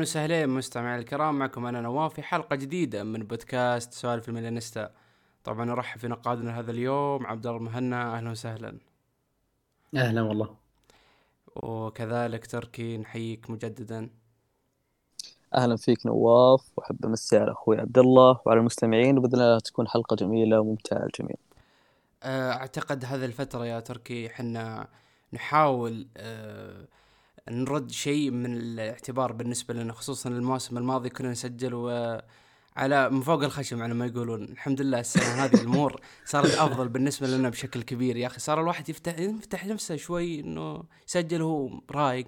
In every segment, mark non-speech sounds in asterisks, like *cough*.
اهلين وسهلين مستمعي الكرام. معكم أنا نواف في حلقة جديدة من بودكاست سوالف الميلانيستا طبعا ارحب في نقادنا هذا اليوم عبد الله المهنا. أهلا وسهلا. أهلا والله. وكذلك تركي نحييك مجددا. أهلا فيك نواف. وأحب أمسي على أخوي عبد الله وعلى المستمعين. وبإذن الله تكون حلقة جميلة وممتعة للجميع. آه، أعتقد هذه الفترة يا تركي إحنا نحاول أه نرد شيء من الاعتبار بالنسبة لنا خصوصا الموسم الماضي كنا نسجل و على من فوق الخشم على ما يقولون. الحمد لله السنة *laughs* هذه الأمور صارت أفضل بالنسبة لنا بشكل كبير. يا أخي صار الواحد يفتح يفتح نفسه شوي إنه يسجل هو رايق.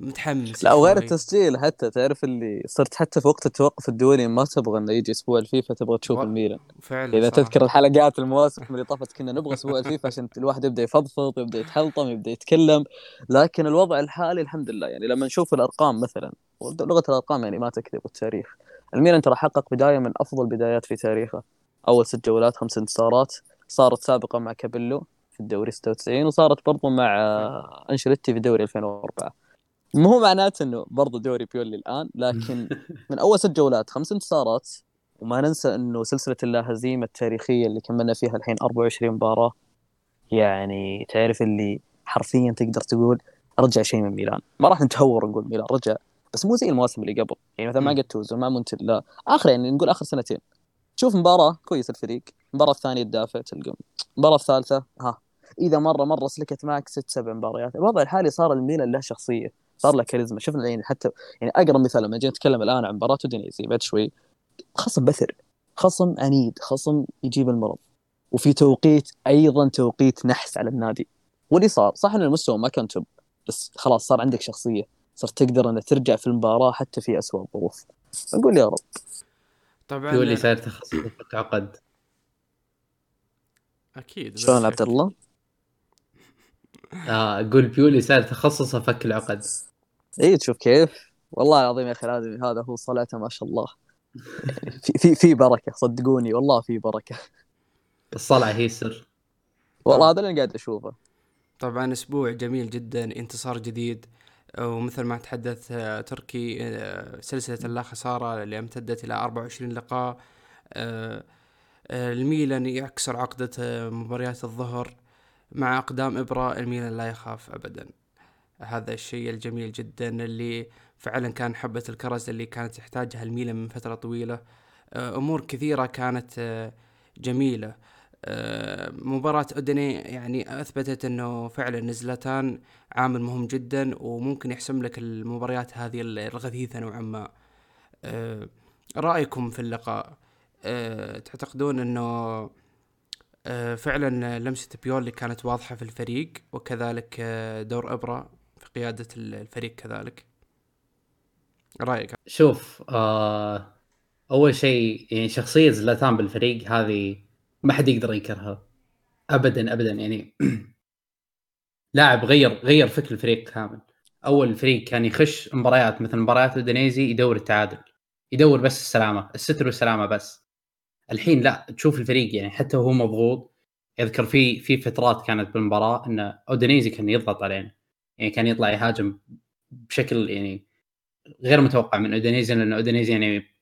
متحمس لا وغير التسجيل حتى تعرف اللي صرت حتى في وقت التوقف الدولي ما تبغى إنه يجي أسبوع الفيفا تبغى تشوف و... الميلان. فعلا إذا تذكر الحلقات المواسم اللي طافت كنا نبغى أسبوع الفيفا عشان الواحد يبدأ يفضفض يبدأ يتحلطم يبدأ يتكلم. لكن الوضع الحالي الحمد لله. يعني لما نشوف الأرقام مثلا لغة الأرقام يعني ما تكذب التاريخ. الميلان ترى حقق بداية من أفضل بدايات في تاريخه. أول ست جولات خمس انتصارات. صارت سابقة مع كابيلو في الدوري 96 وصارت برضو مع أنشيلوتي في الدوري 2004 مو معناته إنه برضو دوري بيولي الآن لكن *laughs* من أول ست جولات خمس انتصارات وما ننسى إنه سلسلة اللا هزيمه التاريخية اللي كملنا فيها الحين 24 مباراة يعني تعرف اللي حرفيا تقدر تقول رجع شيء من ميلان. ما راح نتهور ونقول ميلان رجع بس مو زي المواسم اللي قبل. يعني مثلا مع جاتوزو مع مونتلا آخر يعني نقول آخر سنتين. تشوف مباراة كويس الفريق. المباراه الثانية تدافع تلقى المباراه الثالثه ها. إذا مرة مرة سلكت معك ست سبع مباريات. الوضع الحالي صار الميلان له شخصية. صار له كاريزما. شفنا يعني حتى يعني أقرب مثال لما جينا نتكلم الآن عن مباراة دينيزي بعد شوي خصم بثر خصم عنيد خصم يجيب المرض. وفي توقيت أيضا توقيت نحس على النادي. واللي صار صح إن المستوى ما كان توب بس خلاص صار عندك شخصية صرت تقدر إنك ترجع في المباراة حتى في اسوء الظروف. نقول يا رب. طبعا يقول صار تخصص عقد أكيد شلون عبد الله؟ آه أقول بيولي صار تخصصه فك العقد. اي تشوف كيف؟ والله العظيم يا أخي الادمي هذا هو صلاته ما شاء الله. في في في بركة صدقوني والله في بركة. الصلعه هي السر. والله هذا اللي قاعد أشوفه. طبعا أسبوع جميل جدا انتصار جديد ومثل ما تحدث تركي سلسلة اللا خسارة اللي امتدت إلى 24 لقاء الميلان يكسر عقدة مباريات الظهر. مع أقدام إبرة الميلان لا يخاف أبدا. هذا الشيء الجميل جدا اللي فعلا كان حبة الكرز اللي كانت تحتاجها الميلان من فترة طويلة. أمور كثيرة كانت جميلة. مباراة أوديني يعني أثبتت أنه فعلا نزلتان عامل مهم جدا وممكن يحسم لك المباريات هذه الغثيثة نوعا ما. رأيكم في اللقاء. تعتقدون أنه فعلا لمسة بيولي كانت واضحة في الفريق وكذلك دور إبرة في قيادة الفريق كذلك. رأيك؟ شوف آه أول شيء يعني شخصية زلاتان بالفريق هذه ما حد يقدر ينكرها. ابدا ابدا يعني *clears throat* لاعب غير غير فكر الفريق كامل. أول الفريق كان يخش مباريات مثل مباريات اودينيزي يدور التعادل. يدور بس السلامة الستر والسلامة بس. الحين لا تشوف الفريق يعني حتى وهو مضغوط يذكر في في فترات كانت بالمباراة إن أودينيزي كان يضغط علينا. يعني كان يطلع يهاجم بشكل يعني غير متوقع من أودينيزي لأن أودينيزي يعني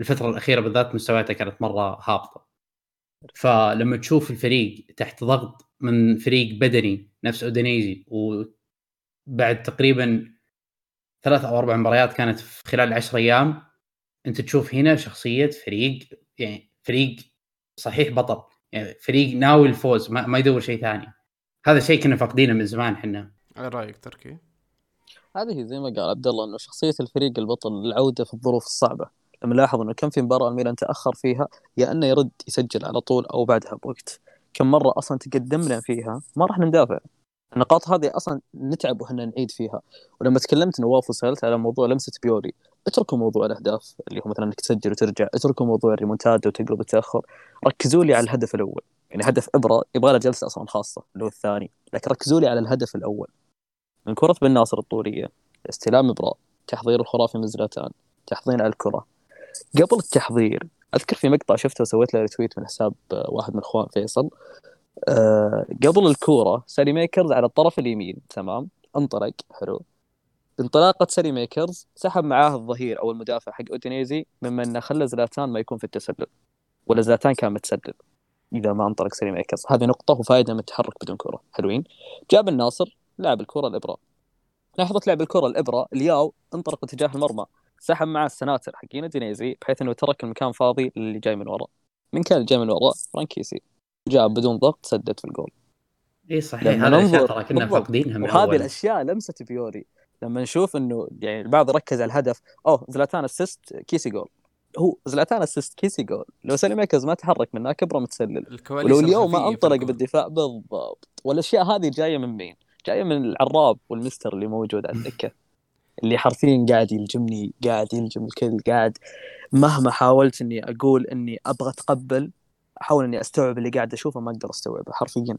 الفترة الأخيرة بالذات مستوياته كانت مرة هابطة. فلما تشوف الفريق تحت ضغط من فريق بدني نفس أودينيزي وبعد تقريبا ثلاث أو أربع مباريات كانت في خلال 10 أيام أنت تشوف هنا شخصية فريق يعني فريق صحيح بطل. يعني فريق ناوي الفوز ما, ما يدور شيء ثاني. هذا شيء كنا فاقدينه من زمان إحنا إيه رأيك تركي؟ هذه زي ما قال عبد الله إنه شخصية الفريق البطل العودة في الظروف الصعبة. ملاحظ إنه كم في مباراة الميلان تاخر فيها يا إنه يرد يسجل على طول أو بعدها بوقت. كم مرة أصلا تقدمنا فيها ما راح ندافع النقاط هذه أصلا نتعب وحنا نعيد فيها. ولما تكلمت نواف وسألت على موضوع لمسة بيولي اتركوا موضوع الأهداف اللي هو مثلا إنك تسجل وترجع اتركوا موضوع الريمونتادا وتقلب التاخر ركزوا لي على الهدف الأول. يعني هدف إبرا يبغى له جلسة أصلا خاصة اللي هو الثاني لكن ركزوا لي على الهدف الأول. من كرة بن ناصر الطوليه استلام إبرا تحضير الخرافي من زلاتان تحضير على الكرة. قبل التحضير أذكر في مقطع شفته وسويت له retweet من حساب واحد من إخوان فيصل. أه قبل الكورة ساليماكرز على الطرف اليمين تمام؟ انطلق حلو. بانطلاقه ساليماكرز سحب معاه الظهير أو المدافع حق أودينيزي مما انه خلى زلاتان ما يكون في التسلل ولا زلاتان كان متسلل إذا ما انطلق ساليماكرز هذه نقطة وفائدة من التحرك بدون كره حلوين. جا بن ناصر لعب الكره لإبرا. لحظه لعب الكره لإبرا لياو انطلق اتجاه المرمى. سحب معاه السناتر حقين أودينيزي بحيث إنه ترك المكان فاضي للي جاي من ورا. من كان اللي جاي من ورا؟ فرانك كيسي. جاء بدون ضغط سدد في الجول. اي صحيح هذا الأشياء ترى كنا. فاقدينها من وهذه الأشياء لمسة بيولي لما نشوف إنه يعني البعض يركز على الهدف أوه زلاتان assist كيسي جول هو زلاتان assist كيسي جول لو ساليماكرز ما تحرك منها كان إبرا متسلل. ولو اليوم ما أنطلق. بالدفاع بالضبط. والأشياء هذه جاية من مين؟ جاية من العراب والمستر اللي موجود على الدكة. اللي حرفيا قاعد يلجمني قاعد يلجم الكل قاعد مهما حاولت إني أقول إني أبغى أتقبل أحاول إني أستوعب اللي قاعد أشوفه ما أقدر أستوعبه حرفيا.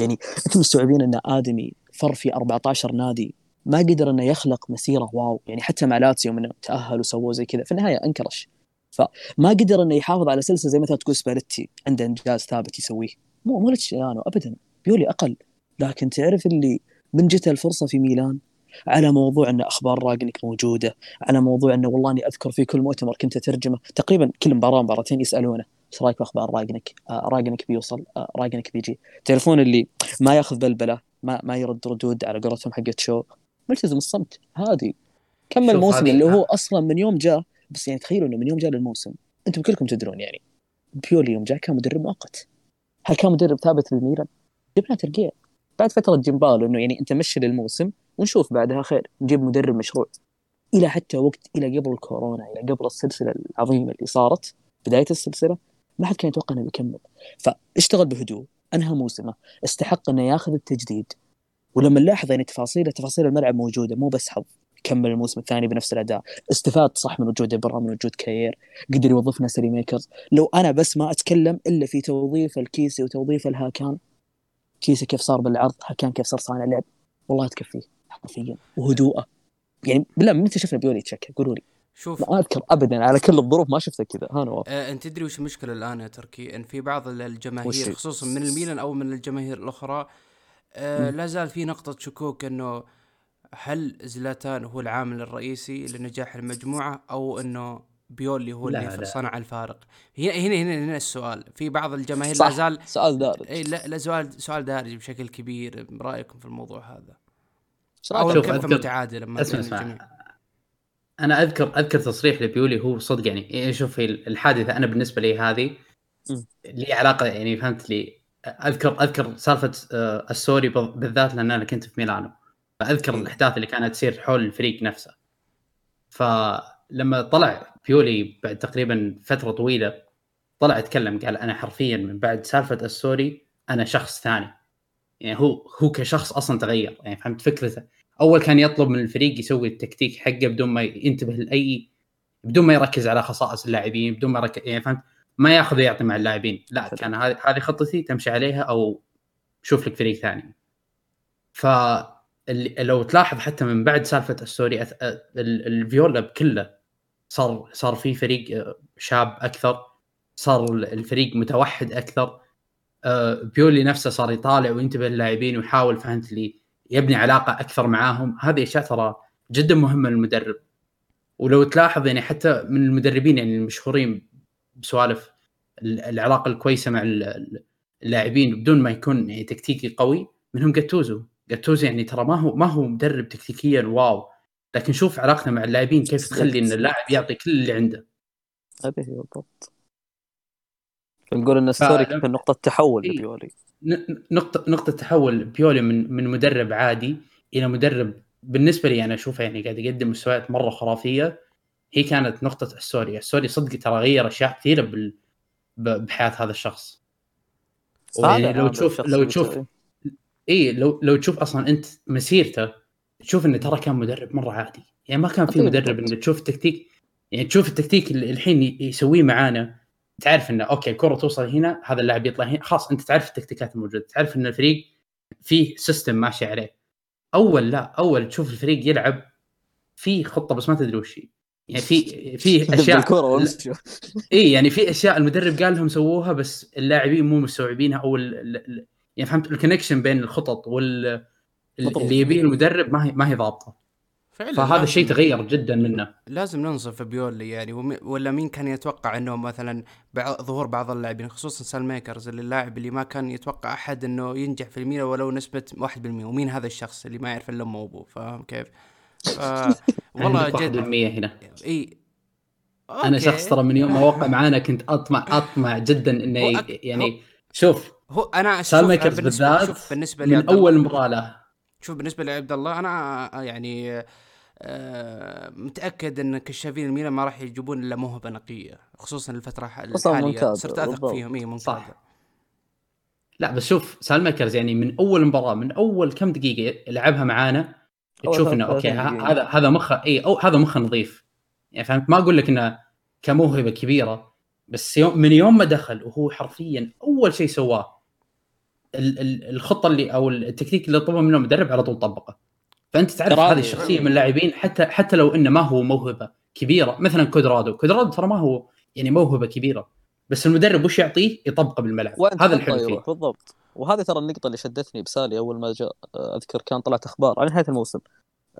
يعني أنتم مستوعبين إن آدمي فر في 14 نادي ما قدر إنه يخلق مسيرة wow يعني حتى مع لاتسيو من تاهل وسووا زي كذا. في النهاية أنكرش. فما قدر إنه يحافظ على سلسلة زي مثلا تقول سباليتي عنده إنجاز ثابت يسويه. مو مو لتشيلانو ابدا. بيولي أقل. لكن تعرف اللي من جت الفرصة في ميلان على موضوع إن أخبار راجنك موجودة على موضوع انه والله إني أذكر في كل مؤتمر كنت أترجمه. تقريبا كل مباراة مباراتين يسألونه. إيش رأيك باخبار راجنك؟ آه راجنك بيوصل آه راجنك بيجي. تعرفون اللي ما ياخذ بلبلة ما ما يرد ردود على قولتهم حقت شو؟ ملتزم الصمت. هادي كمل الموسم اللي هو أصلا من يوم جاء بس يعني تخيلوا إنه من يوم جاء للموسم. أنتم كلكم تدرون يعني. بيولي يوم جاء كان مدرب مؤقت. هل كان مدرب ثابت للميلان؟ جبنا ترقيع. بعد فترة جيامباولو إنه يعني أنت مشي للموسم ونشوف بعدها خير. نجيب مدرب مشروع. إلى حتى وقت إلى قبل الكورونا إلى قبل السلسلة العظيمة اللي صارت بداية السلسلة ما حد كان يتوقع إنه بيكمل. فاشتغل بهدوء. أنهى موسمه. استحق إنه ياخذ التجديد. ولما نلاحظ يعني تفاصيل تفاصيل الملعب موجودة مو بس حظ. كمل الموسم الثاني بنفس الأداء. استفاد صح من وجود ابرا من وجود كاير قدر يوظف لنا ساليماكرز لو أنا بس ما أتكلم إلا في توظيف الكيسي وتوظيف الهاكان كيسي كيف صار بالعرض هاكان كيف صار صانع لعب والله تكفيه حرفيا. وهدوءه. يعني بالله متى شفنا بيولي يتشكى قولوا لي. شوف. ما أذكر ابدا على كل الظروف ما شفته كذا. ها نواف. آه أنت تدري وش المشكلة الآن يا تركي؟ إن في بعض الجماهير هي؟ خصوصا من الميلان أو من الجماهير الأخرى آه مم. لا زال في نقطة شكوك إنه هل زلاتان هو العامل الرئيسي لنجاح المجموعة أو إنه بيولي هو لا، اللي لا. صنع الفارق؟ هنا هنا هنا, السؤال. في بعض الجماهير لا زال سؤال دارج. اي لا لا سؤال سؤال دارج بشكل كبير. رايكم في الموضوع هذا؟ أو الكفة أذكر- متعادلة ما أسمع أسمع. أنا اذكر أذكر تصريح لبيولي هو صدق يعني إيه، شوف الحادثة أنا بالنسبة لي هذه. لي علاقة يعني فهمت لي؟ اذكر أذكر سالفة آه، السوري بال- بالذات لأن أنا كنت في ميلانو. فأذكر. الأحداث اللي كانت تصير حول الفريق نفسه. فلما طلع بيولي بعد تقريبا فترة طويلة طلع اتكلم قال أنا حرفيا من بعد سالفة السوري أنا شخص ثاني. يعني هو هو كشخص أصلا تغير. يعني فهمت فكرته؟ أول كان يطلب من الفريق يسوي التكتيك حقه بدون ما ينتبه لاي بدون ما يركز على خصائص اللاعبين بدون ما يركز يعني فهمت؟ ما ياخذ ويعطي مع اللاعبين. لا كان هذه هذه خطتي تمشي عليها أو شوف لك فريق ثاني. ف لو تلاحظ حتى من بعد سالفة السوري أث- ال- الفيولا بكله صار صار في فريق آه، شاب أكثر صار الفريق متوحد أكثر. آه، بيولي نفسه صار يطالع وينتبه للاعبين ويحاول فهمت لي يبني علاقة أكثر معاهم. هذه أشياء ترى جدا مهمة للمدرب. ولو تلاحظ يعني حتى من المدربين يعني المشهورين بسوالف ال- العلاقة الكويسة مع ال- ال- اللاعبين بدون ما يكون يعني تكتيكي قوي منهم جاتوزو. جاتوزو يعني ترى ما هو ما هو مدرب تكتيكيا واو. لكن شوف علاقته مع اللاعبين كيف تخلي إن اللاعب يعطي كل اللي عنده. هذه هي بالضبط. نقول إن السوري فلم- كان نقطة تحول إيه. لبيولي. ن- نقطة نقطة تحول بيولي من من مدرب عادي إلى مدرب بالنسبة لي أنا أشوفه يعني قاعد يقدم مستويات مرة خرافية. هي كانت نقطة السوري، السوري صدق ترى غير أشياء كثيرة بال ب- بحياة هذا الشخص. ويعني هذا لو تشوف لو. تشوف إي لو لو تشوف أصلا أنت مسيرته تشوف إنه ترى كان مدرب مرة عادي. يعني ما كان في مدرب. إنه تشوف التكتيك. يعني تشوف التكتيك اللي الحين يسويه معانا تعرف إنه okay الكره توصل هنا هذا اللاعب يطلع هنا. خلاص أنت تعرف التكتيكات الموجودة. تعرف إن الفريق فيه system ماشي عليه. أول لا أول تشوف الفريق يلعب في خطة بس ما تدري وش هي. يعني في في *laughs* أشياء إي يعني في أشياء المدرب قال لهم سووها بس اللاعبين مو مستوعبينها أو ال يعني فهمت؟ ال connection بين الخطط وال. اللي يبيه المدرب ما هي ما هي ضابطة. فعلا فهذا الشيء تغير جدا منه. لازم ننصف بيولي يعني وم- ولا مين كان يتوقع إنه مثلا بعض ظهور بعض اللاعبين خصوصا سال ميكرز اللي اللاعب اللي ما كان يتوقع أحد إنه ينجح في الميلان ولو نسبة 1% ومين هذا الشخص اللي ما يعرف إلا امه وابوه فاهم كيف؟ *laughs* والله جد. 1% هنا. إي. أنا. شخص ترى من يوم ما وقع معانا كنت اطمع أطمع جدا إنه أك- يعني شوف هو أنا سال شوف ميكرز بالنسبة بالذات شوف بالنسبة لي من أول مباراة. له شوف بالنسبة لعبد الله أنا آه، يعني آه، متأكد إن كشافين الميلان ما راح يجيبون إلا موهبة نقية خصوصا الفترة الحالية. صرت أثق. فيهم. إي ممتاز صح. لا بس شوف سال ميكرز يعني من أول مباراة من أول كم دقيقة لعبها معانا تشوف إنه okay دقايق. ه- هذا هذا مخه اي أو هذا مخه نظيف. يعني فهمت؟ ما أقول لك إنه كموهبة كبيرة بس يوم من يوم ما دخل وهو حرفيا أول شيء سواه ال- ال- الخطة اللي أو التكتيك اللي طلبه منه المدرب على طول طبقه. فأنت تعرف هذه الشخصية من اللاعبين حتى حتى لو إنه ما هو موهبة كبيرة مثلا كودرادو. كودرادو ترى ما هو يعني موهبة كبيرة بس المدرب وش يعطيه؟ يطبقه بالملعب. هذا الحلو فيه. بالضبط. وهذه ترى النقطة اللي شدتني بسالي أول ما جاء آه، أذكر كان طلعت أخبار على نهاية الموسم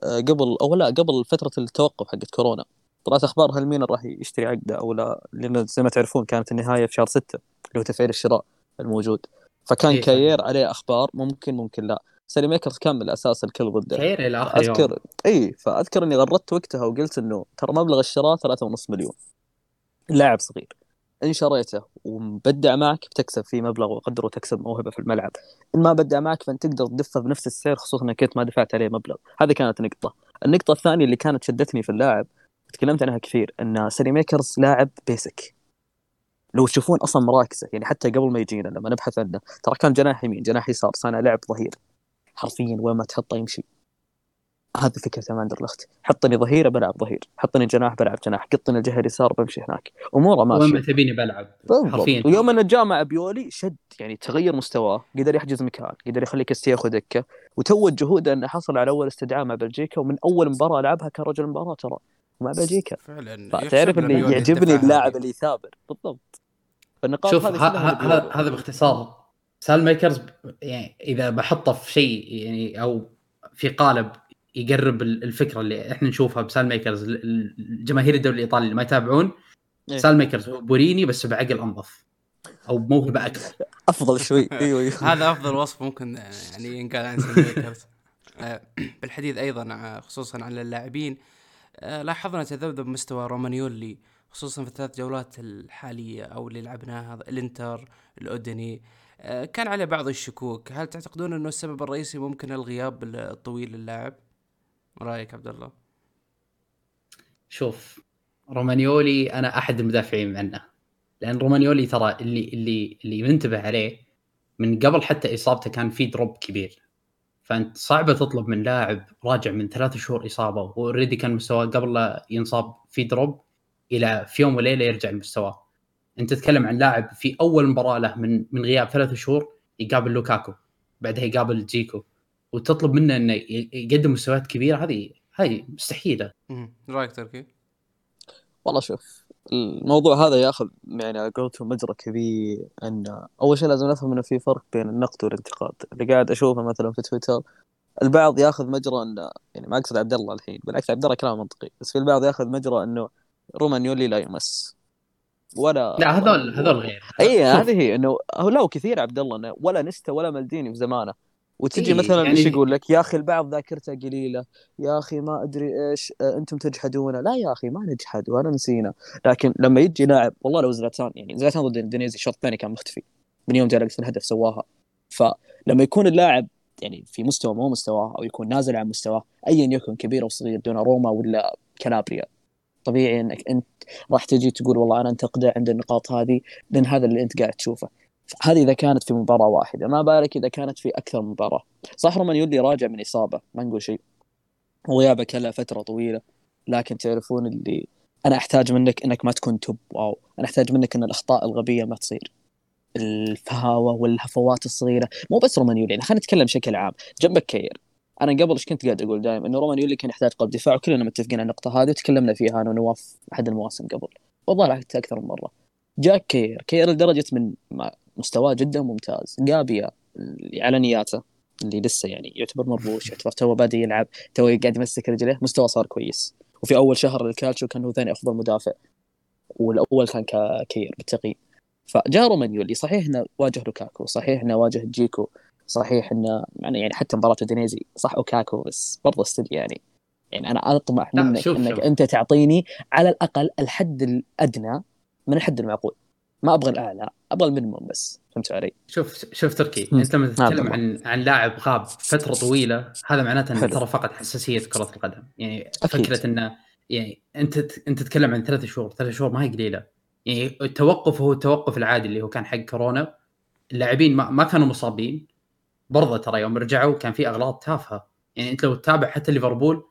آه، قبل أو لا قبل فترة التوقف حقت كورونا طلعت أخبار هل مين راح يشتري عقده أو لا؟ لأن زي ما تعرفون كانت النهاية في شهر ستة اللي هو تفعيل الشراء الموجود. فكان إيه، داير عليه أخبار ممكن ممكن لا. سالي ميكرز كان من الأساس الكل ضده؟ خير إلى آخر يوم. أذكر إي فأذكر إني غردت وقتها وقلت إنه ترى مبلغ الشراء 3.5 مليون. لاعب صغير. ان شريته ومبدع معك بتكسب فيه مبلغ وقدره وتكسب موهبة في الملعب. إن ما بدع معك فأنت تقدر تدفه بنفس السعر خصوصا إنك أنت ما دفعت عليه مبلغ. هذه كانت نقطة. النقطة الثانية اللي كانت شدتني في اللاعب تكلمت عنها كثير إن سالي ميكرز لاعب basic لو تشوفون أصلا مراكزه يعني حتى قبل ما يجينا لما نبحث عنه ترى كان جناح يمين جناح يسار صانع لعب ظهير. حرفيا وين ما تحطه يمشي. هذه فكرة من اندرلخت حطني ظهير بلعب ظهير. حطني جناح بلعب جناح. حطني الجهة اليسار بمشي هناك. أموره وين ما ماشيه تبيني بلعب. بالضبط. حرفيا. ويوم انه جاء مع بيولي شد. يعني تغير مستواه. قدر يحجز مكان. قدر يخلي كاستياخو دكة. وتوج جهوده انه حصل على أول استدعاء مع بلجيكا. ومن أول مباراة لعبها كان رجل مباراة ترى. مع بلجيكا. فعلا اني لبيولي يعجبني اللاعب. اللي يثابر. بالضبط. فالنقاط شوف. هذا هذا باختصار. سال ميكرز يعني إذا بحطه في شيء يعني أو في قالب يقرب ال- الفكرة اللي إحنا نشوفها بسال ميكرز ال- ال- الجماهير الدوري الإيطالي اللي ما يتابعون إيه. سال ميكرز هو بوريني بس بعقل أنظف أو بموهبه أكثر *laughs* أفضل شوي. *laughs* أيوه أيوه. هذا أفضل وصف ممكن يعني ينقال عن سيل ميكرز. *laughs* آه، بالحديث أيضا ع- خصوصا عن اللاعبين آه، لاحظنا تذبذب مستوى رومانيولي خصوصا في الثلاث جولات الحالية أو اللي لعبناها الإنتر الاودينيزي آه، كان عليه بعض الشكوك. هل تعتقدون أنه السبب الرئيسي ممكن الغياب الطويل للاعب؟ رأيك عبد الله؟ شوف رومانيولي أنا أحد المدافعين عنه. لأن رومانيولي ترى اللي اللي اللي منتبه عليه من قبل حتى إصابته كان في drop كبير. فأنت صعبة تطلب من لاعب راجع من ثلاث شهور إصابة و already كان مستواه قبل لا ينصاب في drop إلى في يوم وليلة يرجع لمستواه. أنت تتكلم عن لاعب في أول مباراة له من من غياب ثلاث شهور يقابل لوكاكو بعدها يقابل جيكو. وتطلب منه إنه يقدم مستويات كبيرة هذه هذه مستحيلة. رأيك تركي؟ والله شوف الموضوع هذا ياخذ يعني على قولتهم مجرى كبير إن أول شيء لازم نفهم إنه في فرق بين النقد والانتقاد. اللي قاعد أشوفه مثلا في تويتر البعض ياخذ مجرى انه يعني ما أقصد عبد الله الحين بالعكس عبد الله كلام منطقي بس في البعض ياخذ مجرى إنه رومانيولي لا يمس. ولا لا هذول هذول غير. اي هذه هي إنه هو لا كثير عبد الله ولا نستا ولا مالديني في زمانه. وتجي إيه، مثلا يعني- إيش يقول لك؟ يا أخي البعض ذاكرته قليلة. يا أخي ما أدري إيش آه، أنتم تجحدونه لا يا أخي ما نجحد ولا نسينا. لكن لما يجي لاعب والله لو زلاتان يعني زلاتان ضد اندونيسيا الشوط الثاني كان مختفي من يوم جاء الهدف سواها. فلما يكون اللاعب يعني في مستوى مو مستواه أو يكون نازل عن مستواه ايا يكن كبير أو صغير دون روما ولا كالابريا طبيعي إنك أنت راح تجي تقول والله أنا أنتقده عند النقاط هذه لأن هذا اللي أنت قاعد تشوفه. هذه إذا كانت في مباراة واحدة ما بالك إذا كانت في أكثر من مباراة. صح رومانيولي راجع من إصابة ما نقول شيء. وغيابه كله فترة طويلة لكن تعرفون اللي أنا أحتاج منك إنك ما تكون top wow. أنا أحتاج منك إن الأخطاء الغبية ما تصير. الفهاوة والهفوات الصغيرة. مو بس رومانيولي يعني خلينا نتكلم بشكل عام. جنبك كير. أنا قبل إيش كنت قاعد أقول دائما إنه رومانيولي كان يحتاج قلب دفاع وكلنا متفقين على النقطة هذه وتكلمنا فيها أنا ونواف أحد المواسم قبل. والله حتى أكثر من مرة. جاك كير. كير لدرجة من ما- مستواه جدا ممتاز. جابيا على نياته اللي لسه يعني يعتبر مربوش *laughs* يعتبر تو بادئ يلعب تو قاعد يمسك رجله مستوى صار كويس. وفي أول شهر للكالتشو كان هو ثاني أفضل مدافع والأول كان كا- كير بالتقييم فجاء رومانيولي صحيح إنه واجه لوكاكو صحيح إنه واجه جيكو صحيح إنه يعني يعني حتى مباراة اودينيزي صح لوكاكو بس برضه still يعني يعني أنا أطمح منك شوف- إنك شوف. أنت تعطيني على الأقل الحد الأدنى من الحد المعقول. ما أبغى الاعلى أبغى المينيموم بس فهمت علي؟ شوف شوف تركي مم. أنت لما تتكلم طبعا. عن عن لاعب غاب فترة طويلة هذا معناته إنه. ترى فقد حساسية كرة القدم يعني أكيد. فكرة إنه يعني أنت أنت تتكلم عن ثلاث شهور ثلاث شهور ما هي قليلة يعني التوقف هو التوقف العادي اللي هو كان حق كورونا اللاعبين ما, ما كانوا مصابين برضه ترى يوم رجعوا كان في أغلاط تافهة يعني أنت لو تتابع حتى ليفربول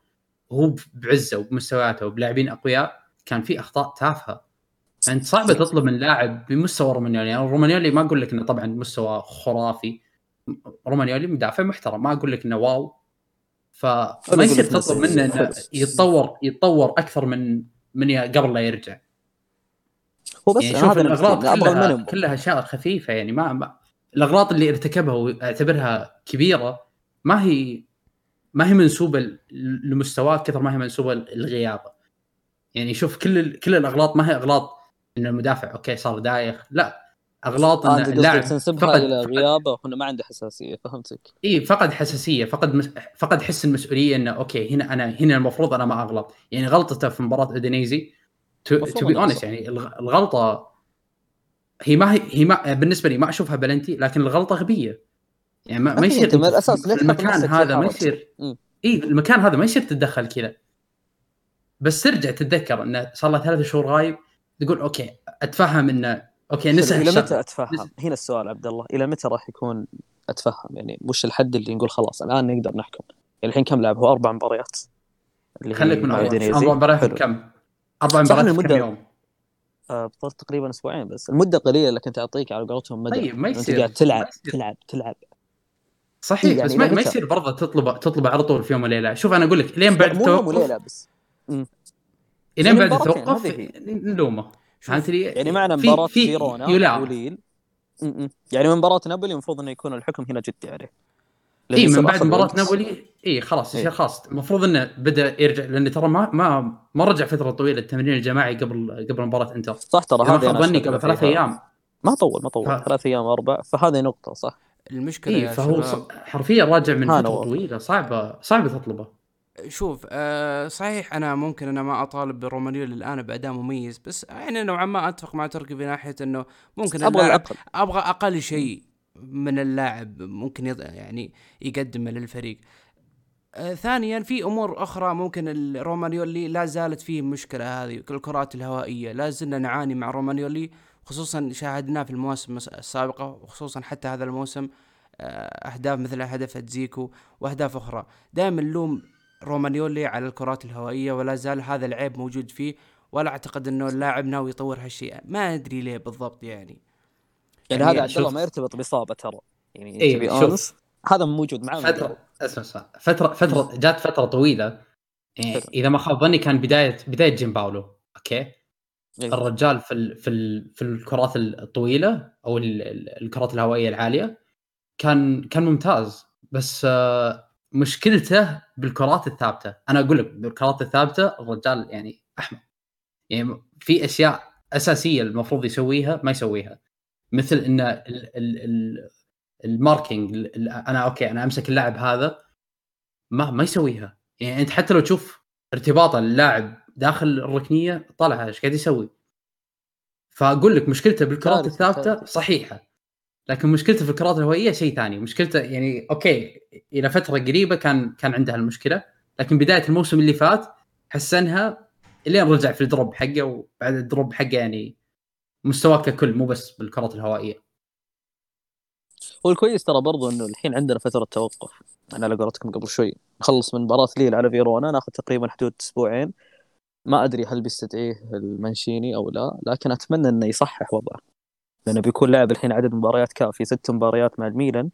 هو بعزة وبمستوياته وبلاعبين أقوياء كان في أخطاء تافهة فانت صعبة تطلب من لاعب بمستوى رومانيولي. يعني رومانيولي ما أقول لك إنه طبعا مستوى خرافي. رومانيولي مدافع محترم. ما أقول لك إنه واو. فما يصير تطلب منه إنه. يتطور يتطور أكثر من من قبل لا يرجع. هو بس يعني شوف الاغلاط كلها أشياء خفيفة. يعني ما, ما الاغلاط اللي ارتكبها واعتبرها كبيرة ما هي ما هي منسوبة لمستواه كثر ما هي منسوبة للغياب يعني شوف كل كل الأغلاط ما هي أغلاط ان المدافع okay صار دايخ لا أغلاط آه، ان أنت اللاعب قصدك تنسبها فقد إلى غيابه وإنه ما عنده حساسية فهمتك إي فقد حساسية فقد مس... فقد حس المسؤولية إنه okay هنا أنا هنا المفروض أنا ما أغلط يعني غلطته في مباراة ادينيزي to be honest. يعني الغ- الغلطة هي ما هي هي ما بالنسبة لي ما أشوفها بلنتي لكن الغلطة غبية يعني ما, ما يصير من ليه المكان هذا ما؟ يصير. إي المكان هذا ما يصير تتدخل كذا بس ترجع تتذكر إنه صار له ثلاث شهور غايب تقول okay أتفهم انه okay نسى إلى متى أتفهم؟ هنا السؤال عبد الله إلى متى راح يكون أتفهم يعني وش الحد اللي نقول خلاص الآن نقدر نحكم يعني الحين كم لعب هو أربع مباريات اللي خليك من أول. أربع مباريات. كم؟ أربع مباريات كم يوم؟ آه بطل تقريبا أسبوعين بس المدة قليلة لكن تعطيك على قولتهم مدى طيب ما انت يصير قاعد تلعب. تلعب تلعب صحيح يعني بس ما, ما؟ يصير برضه تطلب تطلب على طول في يوم وليلة شوف أنا أقول لك لين بعد مو يوم وليلة بس لين بعد هي. نلومه فهمت لي؟ يعني معنا في- مباراة في فيرونا وليل. يعني من مباراة نابولي المفروض إنه يكون الحكم هنا جدي عليه إي من بعد مباراة. نابولي إي خلاص يصير إيه. خلاص المفروض إنه بدأ يرجع لأن ترى ما ما ما رجع فترة طويلة التمرين الجماعي قبل قبل مباراة إنتر صح ترى أنا ظني قبل ثلاث. أيام ما طول ما طول ف- ثلاث أيام أربع فهذه نقطة صح المشكلة إي يا فهو ص- حرفيا راجع من فترة. طويلة صعبه صعبة تطلبه شوف آه صحيح أنا ممكن أنا ما أطالب برومانيولي الآن بأداء مميز بس يعني نوعا ما أتفق مع تركي في ناحية إنه ممكن أبغى الاقل أبغى أقل شيء من اللاعب ممكن يض... يعني يقدمه للفريق. آه ثانيا في أمور أخرى ممكن رومانيولي لا زالت فيه المشكلة هذه الكرات الهوائية. لا زلنا نعاني مع رومانيولي خصوصا شاهدناه في المواسم الس- السابقة وخصوصا حتى هذا الموسم آه، أهداف مثل هدف زيكو وأهداف أخرى. دائما نلوم رومانيولي على الكرات الهوائية ولا زال هذا العيب موجود فيه ولا أعتقد إنه اللاعب ناوي يطور هالشيء ما أدري ليه بالضبط يعني يعني, يعني هذا عبد الله ما يرتبط بإصابة ترى يعني إيه، بس شوف. هذا موجود معاه. فترة اسمع اسمع فترة فترة جات فترة طويلة حلو. إذا ما خاب ظني كان بداية بداية جيمباولو okay إيه. الرجال في ال في ال في الكرات الطويلة أو ال- ال- الكرات الهوائية العالية كان كان ممتاز بس آه، مشكلته بالكرات الثابتة. أنا أقول لك بالكرات الثابتة الرجال يعني احمر يعني في أشياء أساسية المفروض يسويها ما يسويها. مثل إن ال- ال- ال- ال marking ال- ال- أنا okay أنا أمسك اللاعب هذا ما ما يسويها. يعني أنت حتى لو تشوف ارتباط اللاعب داخل الركنية طالع إيش قاعد يسوي؟ فأقول لك مشكلته بالكرات الثابتة. صحيحة. لكن مشكلته في الكرات الهوائية شيء ثاني. مشكلته يعني okay إلى فترة قريبة كان كان عنده المشكلة لكن بداية الموسم اللي فات حسنها إلين رجع في ال drop حقه وبعد ال drop حقه يعني مستواه ككل مو بس بالكرات الهوائية. والكويس ترى برضو إنه الحين عندنا فترة توقف. أنا على قولتكم قبل شوي. نخلص من مباراة ليل على فيرونا ناخذ تقريبا حدود أسبوعين. ما أدري هل بيستدعيه مانشيني أو لا لكن أتمنى إنه يصحح وضعه. لأنه بيكون لعب الحين عدد مباريات كافي ست مباريات مع الميلان.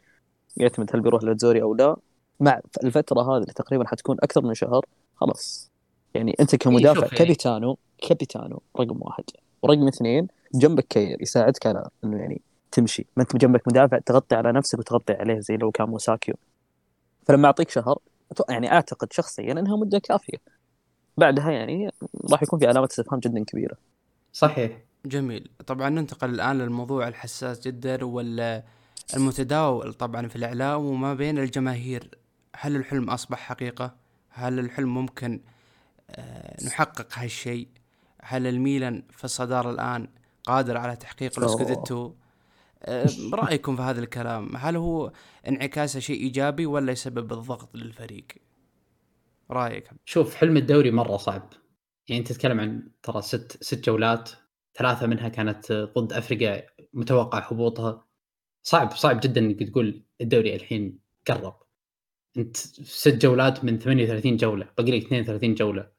يعتمد هل بيروح للأزوري أو لا. مع الفترة هذه اللي تقريبا حتكون أكثر من شهر خلاص. يعني أنت كمدافع شوف يعني. capitano capitano رقم واحد. ورقم اثنين جنبك كير يساعدك على إنه يعني تمشي. ما أنت جنبك مدافع تغطي على نفسك وتغطي عليه زي لو كان موساكيو. فلما أعطيك شهر يعني أعتقد شخصيا إنها مدة كافية. بعدها يعني راح يكون في علامة استفهام جدا كبيرة. صحيح. جميل طبعا ننتقل الآن للموضوع الحساس جدا والمتداول طبعا في الإعلام وما بين الجماهير هل الحلم أصبح حقيقة؟ هل الحلم ممكن آه، نحقق هالشيء؟ هل الميلان في الصدارة الآن قادر على تحقيق أوه. الاسكوديتو؟ آه، رأيكم في هذا الكلام هل هو انعكاسه شيء إيجابي ولا يسبب الضغط للفريق؟ رأيك شوف حلم الدوري مرة صعب يعني انت تتكلم عن ترى ست ست جولات ثلاثة منها كانت ضد أفريقيا متوقع هبوطها. صعب صعب جدا إنك تقول الدوري الحين قرب. أنت ست جولات من 38 جولة باقي لك 32 جولة.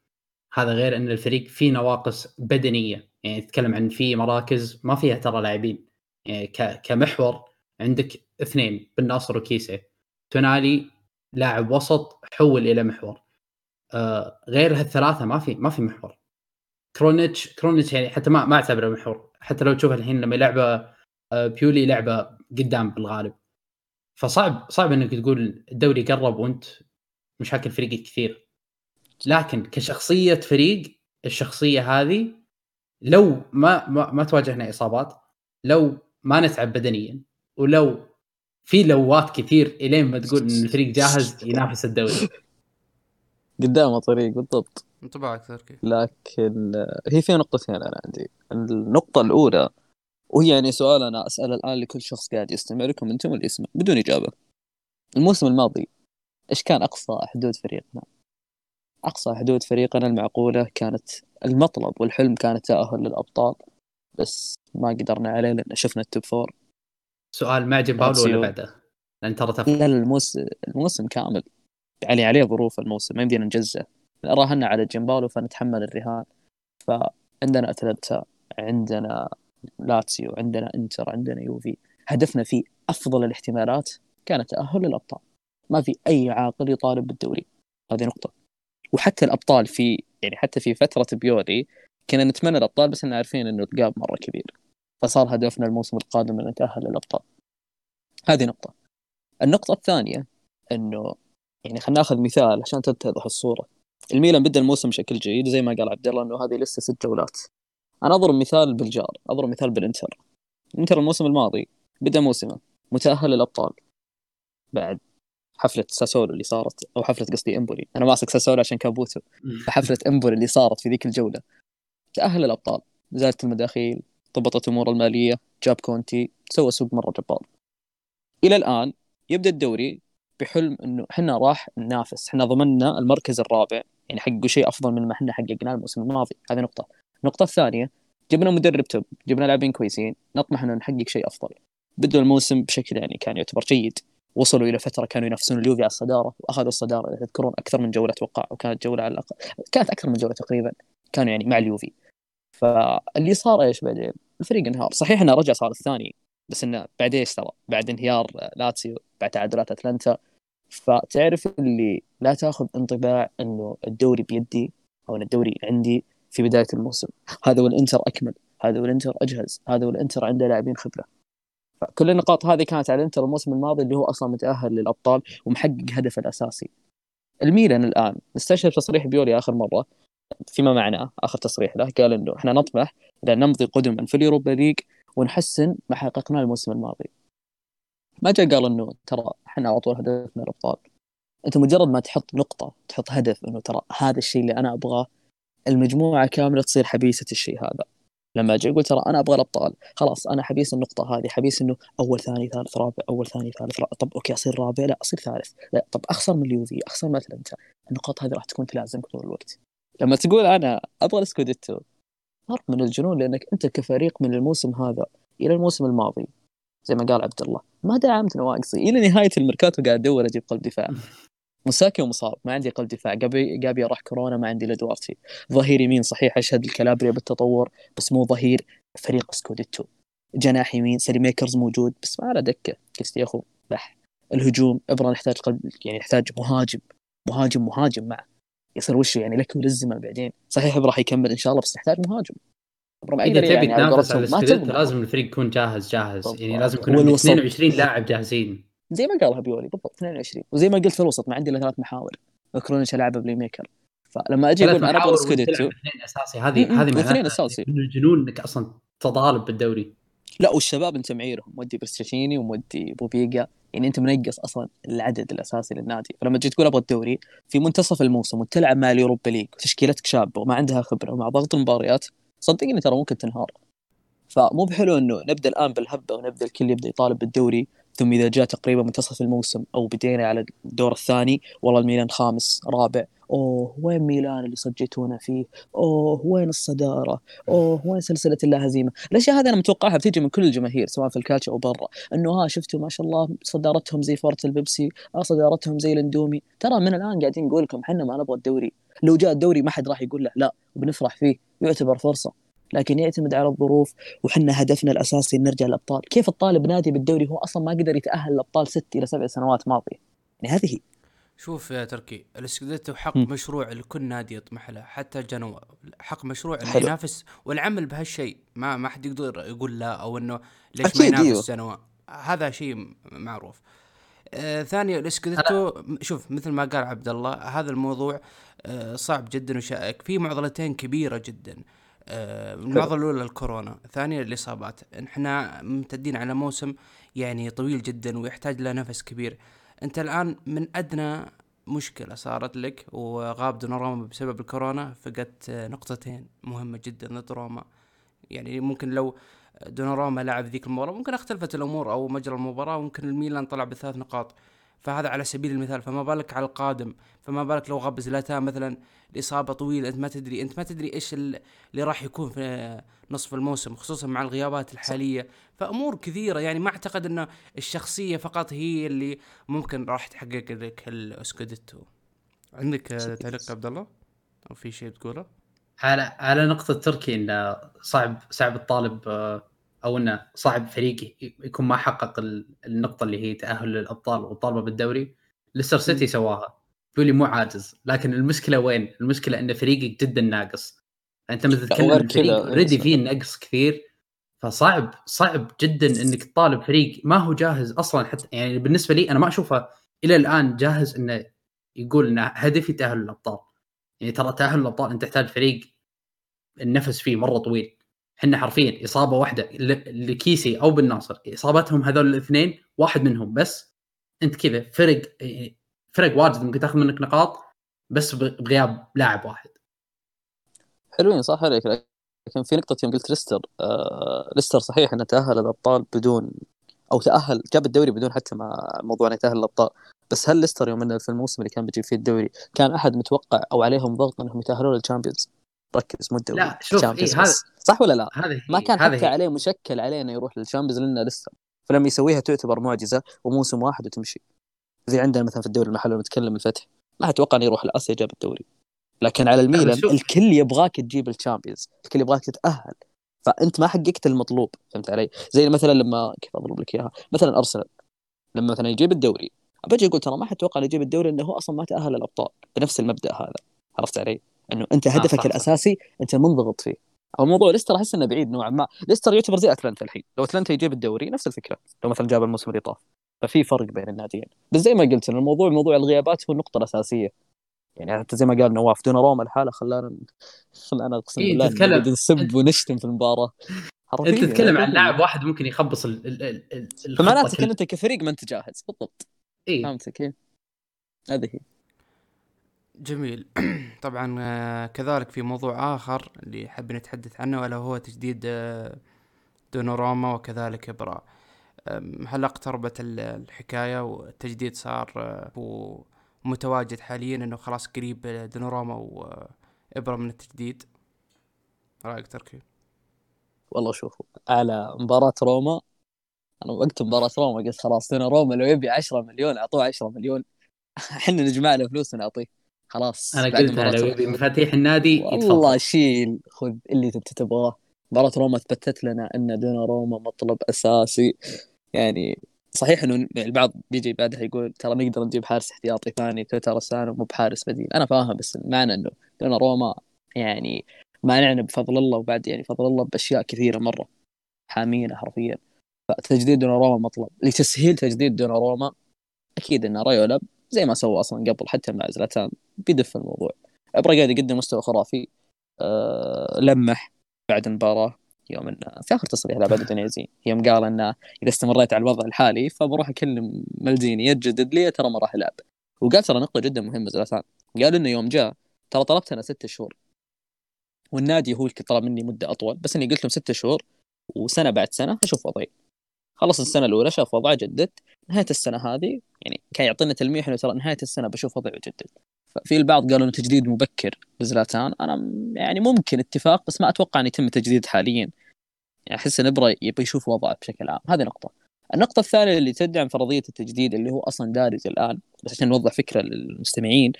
هذا غير إن الفريق فيه نواقص بدنية. يعني تتكلم عن في مراكز ما فيها ترى لاعبين. يعني كمحور عندك اثنين بن ناصر وكيسة. تونالي لاعب وسط حول إلى محور. آه غير هالثلاثة ما في ما في محور. كرونيتش كرونيتش يعني حتى ما ما أعتبره محور. حتى لو تشوف الحين لما لعبه آه بيولي لعبه قدام بالغالب. فصعب صعب إنك تقول الدوري قرب وأنت مشاكل فريقك كثير. لكن كشخصية فريق الشخصية هذه لو ما ما, ما تواجهنا إصابات لو ما نتعب بدنيا ولو في لوات كثير إلين ما تقول إن الفريق جاهز ينافس الدوري. *laughs* قدامه طريق بالضبط. انطباعك تركي لكن آه، هي في نقطتين أنا عندي النقطة الأولى وهي يعني سؤال أنا اساله الآن لكل شخص قاعد يستمع لكم أنتم اللي يسمع بدون إجابة الموسم الماضي إيش كان أقصى حدود فريقنا؟ أقصى حدود فريقنا المعقولة كانت المطلب والحلم كان التاهل للأبطال بس ما قدرنا عليه لأن شفنا ال top four سؤال مع جيمباولو ولا لاتسيو. بعده؟ لأن ترى لا الموسم الموسم كامل يعني عليه ظروف الموسم ما يمدينا نجزه راهنا على جيمباولو فنتحمل الرهان. فعندنا أتلانتا عندنا لاتسيو عندنا إنتر عندنا يوفي. هدفنا فيه أفضل الاحتمالات كان التاهل للأبطال. ما في أي عاقل يطالب بالدوري. هذه نقطة. وحتى الأبطال في يعني حتى في فترة بيولي كنا نتمنى الأبطال بس إننا عارفين إنه ال gap مرة كبير. فصار هدفنا الموسم القادم ان نتاهل للأبطال. هذه نقطة. النقطة الثانية إنه يعني خلينا ناخذ مثال عشان تتضح الصورة. الميلان بدأ الموسم بشكل جيد زي ما قال عبد الله إنه هذه لسه ست جولات. أنا أضرب مثال بالجار أضرب مثال بالإنتر. الانتر الموسم الماضي بدأ موسمه متأهل للأبطال. بعد حفلة ساسولو اللي صارت أو حفلة قصدي إمبولي. أنا ماسك ساسولو عشان كابوتو. فحفلة إمبولي اللي صارت في ذيك الجولة تأهل الابطال زادت المداخيل ضبطت امور المالية جاب كونتي سوى سوق مرة جبار. إلى الآن يبدأ الدوري بحلم إنه إحنا راح ننافس. إحنا ضمننا المركز الرابع يعني حققوا شيء أفضل من ما إحنا حققناه الموسم الماضي. هذه نقطة. النقطة الثانية جبنا مدرب توب جبنا لاعبين كويسين نطمح إنه نحقق شيء أفضل. بدوا الموسم بشكل يعني كان يعتبر جيد. وصلوا إلى فترة كانوا ينافسون اليوفي على الصدارة وأخذوا الصدارة. إذا تذكرون أكثر من جولة أتوقع وكانت جولة على الأقل كانت أكثر من جولة تقريبا كانوا يعني مع اليوفي. فاللي صار إيش بعدين؟ الفريق انهار. صحيح إنه رجع صار الثاني بس إنه بعد إيش ترى؟ بعد انهيار لاتسيو. بعد تعادلات أتلانتا. فتعرف اللي لا تأخذ انطباع إنه الدوري بيدي أو إن الدوري عندي في بداية الموسم. هذا والانتر أكمل. هذا والانتر أجهز. هذا والانتر عنده لاعبين خبرة. فكل النقاط هذه كانت على الإنتر الموسم الماضي اللي هو أصلا متأهل للأبطال ومحقق هدفه الأساسي. الميلان الآن. نستشهد تصريح بيولي آخر مرة فيما معناه آخر تصريح له. قال إنه إحنا نطمح أن نمضي قدما في اليوروبا ليج ونحسن ما حققناه الموسم الماضي. ما جاء قال إنه ترى إحنا على طول هدفنا الأبطال. أنت مجرد ما تحط نقطة تحط هدف إنه ترى هذا الشيء اللي أنا أبغاه المجموعة كاملة تصير حبيسة الشيء هذا. لما أجي أقول ترى أنا أبغى الأبطال خلاص أنا حبيس النقطة هذه حبيس إنه أول ثاني ثالث رابع أول ثاني ثالث رابع طب okay أصير رابع؟ لا أصير ثالث. لا طب أخسر من اليوفي أخسر من أتلانتا. النقاط هذه راح تكون تلازمك طول الوقت. لما تقول أنا أبغى السكوديتو فرق من الجنون لأنك أنت كفريق من الموسم هذا إلى الموسم الماضي زي ما قال عبد الله ما دعمت نواقصي إلى نهاية الميركاتو قاعد أدور أجيب قلب دفاع. *laughs* موساكيو مصاب ما عندي قلب دفاع. جابيا جابيا راح كورونا ما عندي لدوارتي ظهير يمين صحيح. أشهد الكالابريا بالتطور بس مو ظهير فريق سكوديتو. جناح يمين ساليماكرز موجود بس ما على دكة. قلت يا اخو بح الهجوم أبغى نحتاج قلب يعني نحتاج مهاجم. مهاجم مهاجم معه. يصير وشه يعني؟ لك وللزمن بعدين. صحيح راح يكمل إن شاء الله بس نحتاج مهاجم. إذا تبي يعني على تنافس على السكوديتو تبغى. لازم الفريق يكون جاهز جاهز. بالضبط. يعني لازم يكون عندك والوسط. 22 لاعب جاهزين. زي ما قالها بيولي بالضبط 22 وزي ما قلت في الوسط ما عندي إلا ثلاث محاور. كرونيتش العبها playmaker فلما أجي أقول أنا أبغى السكوديتو اثنين أساسي هذه. هذه واثنين معناتها أساسي. من الجنون إنك أصلا تطالب بالدوري. لا والشباب أنت معيرهم. مودي بريشانيني ومودي بوبيجا يعني أنت منقص أصلا العدد الأساسي للنادي. فلما تجي تقول أبغى الدوري في منتصف الموسم وتلعب مع اليوروبا ليج وتشكيلتك شابة وما عندها خبرة ومع ضغط المباريات صدقني ترى ممكن تنهار. فمو بحلو إنه نبدأ الآن بالهبة ونبدأ الكل يبدأ يطالب بالدوري ثم إذا جاء تقريبا منتصف الموسم أو بدينا على الدور الثاني والله الميلان خامس رابع أوه وين ميلان اللي صجيتونا فيه؟ أوه وين الصدارة؟ أوه وين سلسلة اللا هزيمة؟ الأشياء هذه أنا متوقعها بتيجي من كل الجماهير سواء في الكالتشو أو برا إنه ها شفتوا ما شاء الله صدارتهم زي فورة البيبسي آه صدارتهم زي الاندومي ترى من الآن قاعدين نقول لكم إحنا ما نبغى الدوري. لو جاء الدوري ما حد راح يقول له لا وبنفرح فيه يعتبر فرصة. لكن يعتمد على الظروف وحنا هدفنا الأساسي نرجع الأبطال. كيف تطالب نادي بالدوري هو أصلا ما قدر يتأهل الأبطال ست إلى سبع سنوات ماضية؟ يعني هذه شوف يا تركي الاسكوديتو حق مم. مشروع لكل نادي يطمح له حتى جنوا حق مشروع إنه. ينافس والعمل بهالشيء ما ما حد يقدر يقول لا أو إنه ليش ما ينافس أيوه. جنوا هذا شيء م- معروف آه ثانيا الاسكوديتو م- شوف مثل ما قال عبد الله هذا الموضوع آه صعب جدا وشائك في معضلتين كبيرة جدا آه المعضلة الأولى الكورونا ثانيا الإصابات إحنا ممتدين على موسم يعني طويل جدا ويحتاج له نفس كبير انت الآن من أدنى مشكلة صارت لك وغاب دوناروما بسبب الكورونا فقدت نقطتين مهمة جدا ضد روما. يعني ممكن لو دوناروما لعب ذيك المباراة ممكن اختلفت الأمور أو مجرى المباراة وممكن الميلان طلع بثلاث نقاط. فهذا على سبيل المثال فما بالك على القادم فما بالك لو غاب زلاتان مثلا الاصابه طويلة أنت ما تدري أنت ما تدري إيش ال- اللي راح يكون في نصف الموسم خصوصا مع الغيابات الحالية. فأمور كثيرة يعني ما أعتقد انه الشخصية فقط هي اللي ممكن راح تحقق لك الاسكوديتو عندك تعليق يا عبد الله؟ أو في شيء تقوله؟ على على نقطة تركي انه صعب صعب تطالب آه، أو إنه صعب فريق يكون ما حقق ال- النقطة اللي هي تأهل للأبطال والمطالبة بالدوري ليستر سيتي سواها يقول لي مو عاجز لكن المشكلة وين؟ المشكلة إن فريقك جدا ناقص أنت مثل لا، تتكلم فريق صح. فيه نقص كثير فصعب صعب جدا إنك تطالب فريق ما هو جاهز أصلا حتى يعني بالنسبة لي أنا ما أشوفه إلى الآن جاهز إنه يقول إن هدفي تأهل الابطال يعني ترى تأهل الابطال أنت تحتاج فريق النفس فيه مرة طويل إحنا حرفيا إصابة واحدة لكيسي أو بالناصر إصابتهم هذول الاثنين واحد منهم بس. أنت كذا فرق فرق واجد ممكن تاخذ منك نقاط بس بغياب لاعب واحد. حلوين صح عليك. لكن في نقطة يوم قلت ليستر آه ليستر صحيح إنه تأهل الأبطال بدون أو تأهل جاب الدوري بدون حتى ما موضوع إنه يتأهل الأبطال. بس هل ليستر يوم إنه في الموسم اللي كان بيجيب فيه الدوري كان أحد متوقع أو عليهم ضغط إنهم يتأهلون لل Champions ركز مو الدوري لا، شوف، إيه، هذا-. صح ولا لا؟ هذه ما كان حتى. عليه مشكل عليه انه يروح لل Champions لأنه لسه فلما يسويها تعتبر معجزة وموسم واحد وتمشي زي عندنا مثلا في الدوري المحلي نتكلم الفتح ما أتوقع إنه يروح لأسيا جاب الدوري لكن على الميلان. الكل يبغاك تجيب ال Champions الكل يبغاك تتأهل فأنت ما حققت المطلوب فهمت علي زي مثلا لما كيف أضرب لك إياها مثلا أرسنال لما مثلا يجيب الدوري بجي أقول ترى ما حد توقع إنه يجيب الدوري لأنه هو أصلا ما تأهل الابطال بنفس المبدأ هذا عرفت علي؟ إنه أنت هدفك صح، صح. الأساسي أنت منضغط فيه. أو موضوع ليستر أحس إنه بعيد نوعا ما. ليستر يعتبر زي أتلانتا الحين. لو أتلانتا يجيب الدوري نفس الفكرة. لو مثلا جاب الموسم اللي طاف. ففي فرق بين الناديين. بس زي ما قلت إن الموضوع موضوع الغيابات هو النقطة الأساسية. يعني حتى زي ما قال نواف دون روما الحالة خلانا خلانا أقسم إيه، بالله تتكلم- نسب ونشتم في المباراة. حرفياً. أنت تتكلم عن يعني. لاعب واحد ممكن يخبص ال ال ال فمعناته كلها. أنت كفريق ما أنت جاهز. بالضبط. إيه. فهمت كيف؟ هذه هي. جميل. *clears throat* طبعا آه، كذلك في موضوع آخر اللي حاب نتحدث عنه ألا هو تجديد آه، دونوراما وكذلك إبرا أم، هل اقتربت ال- الحكاية والتجديد صار آه، متواجد حاليا إنه خلاص قريب دونوراما وإبرا من التجديد؟ رأيك تركي والله شوفوا على مباراة روما أنا وقت مباراة روما قلت خلاص دون روما لو يبي 10 مليون أعطوه 10 مليون. *laughs* إحنا نجمع له فلوس ونعطيه. خلاص أنا روما. يبي مفاتيح النادي والله شيل خذ اللي انت تبغاه. مباراة روما اثبتت لنا إن دون روما مطلب أساسي. يعني صحيح إنه البعض بيجي بعدها يقول ترى نقدر نجيب حارس احتياطي ثاني ترسانو مو بحارس بديل. أنا فاهم بس المعنى إنه دون روما يعني مانعنا بفضل الله وبعد يعني فضل الله بأشياء كثيرة مرة. حامينا حرفيا. فتجديد دوناروما مطلب. لتسهيل تجديد دوناروما أكيد إن رايولا زي ما سوى أصلا قبل حتى مع زلاتان بيدف الموضوع. أبرا قاعد يقدم مستوى خرافي. أه لمح بعد المباراة. يوم إنه في آخر تصريح لعبه اندونيسي يوم قال إنه إذا استمريت على الوضع الحالي فبروح أكلم مالديني يتجدد لي ترى ما راح العب وقال ترى نقطة جدا مهمة زلاتان قال إنه يوم جاء ترى طلبت أنا ست شهور. والنادي هو اللي طلب مني مدة أطول. بس إني قلت لهم ست شهور وسنة بعد سنة أشوف وضعي. خلص السنة الأولى شاف وضعه جدد. نهاية السنة هذه يعني كان يعطينا تلميح إنه ترى نهاية السنة بشوف وضعي يجدد ففي البعض قالوا إنه تجديد مبكر بزلاتان. أنا يعني ممكن اتفاق بس ما أتوقع ان يتم التجديد حاليا. يعني أحس إن ابرا يبي يشوف وضعه بشكل عام. هذه نقطة. النقطة الثانية اللي تدعم فرضية التجديد اللي هو أصلا دارج الآن بس عشان نوضح فكرة للمستمعين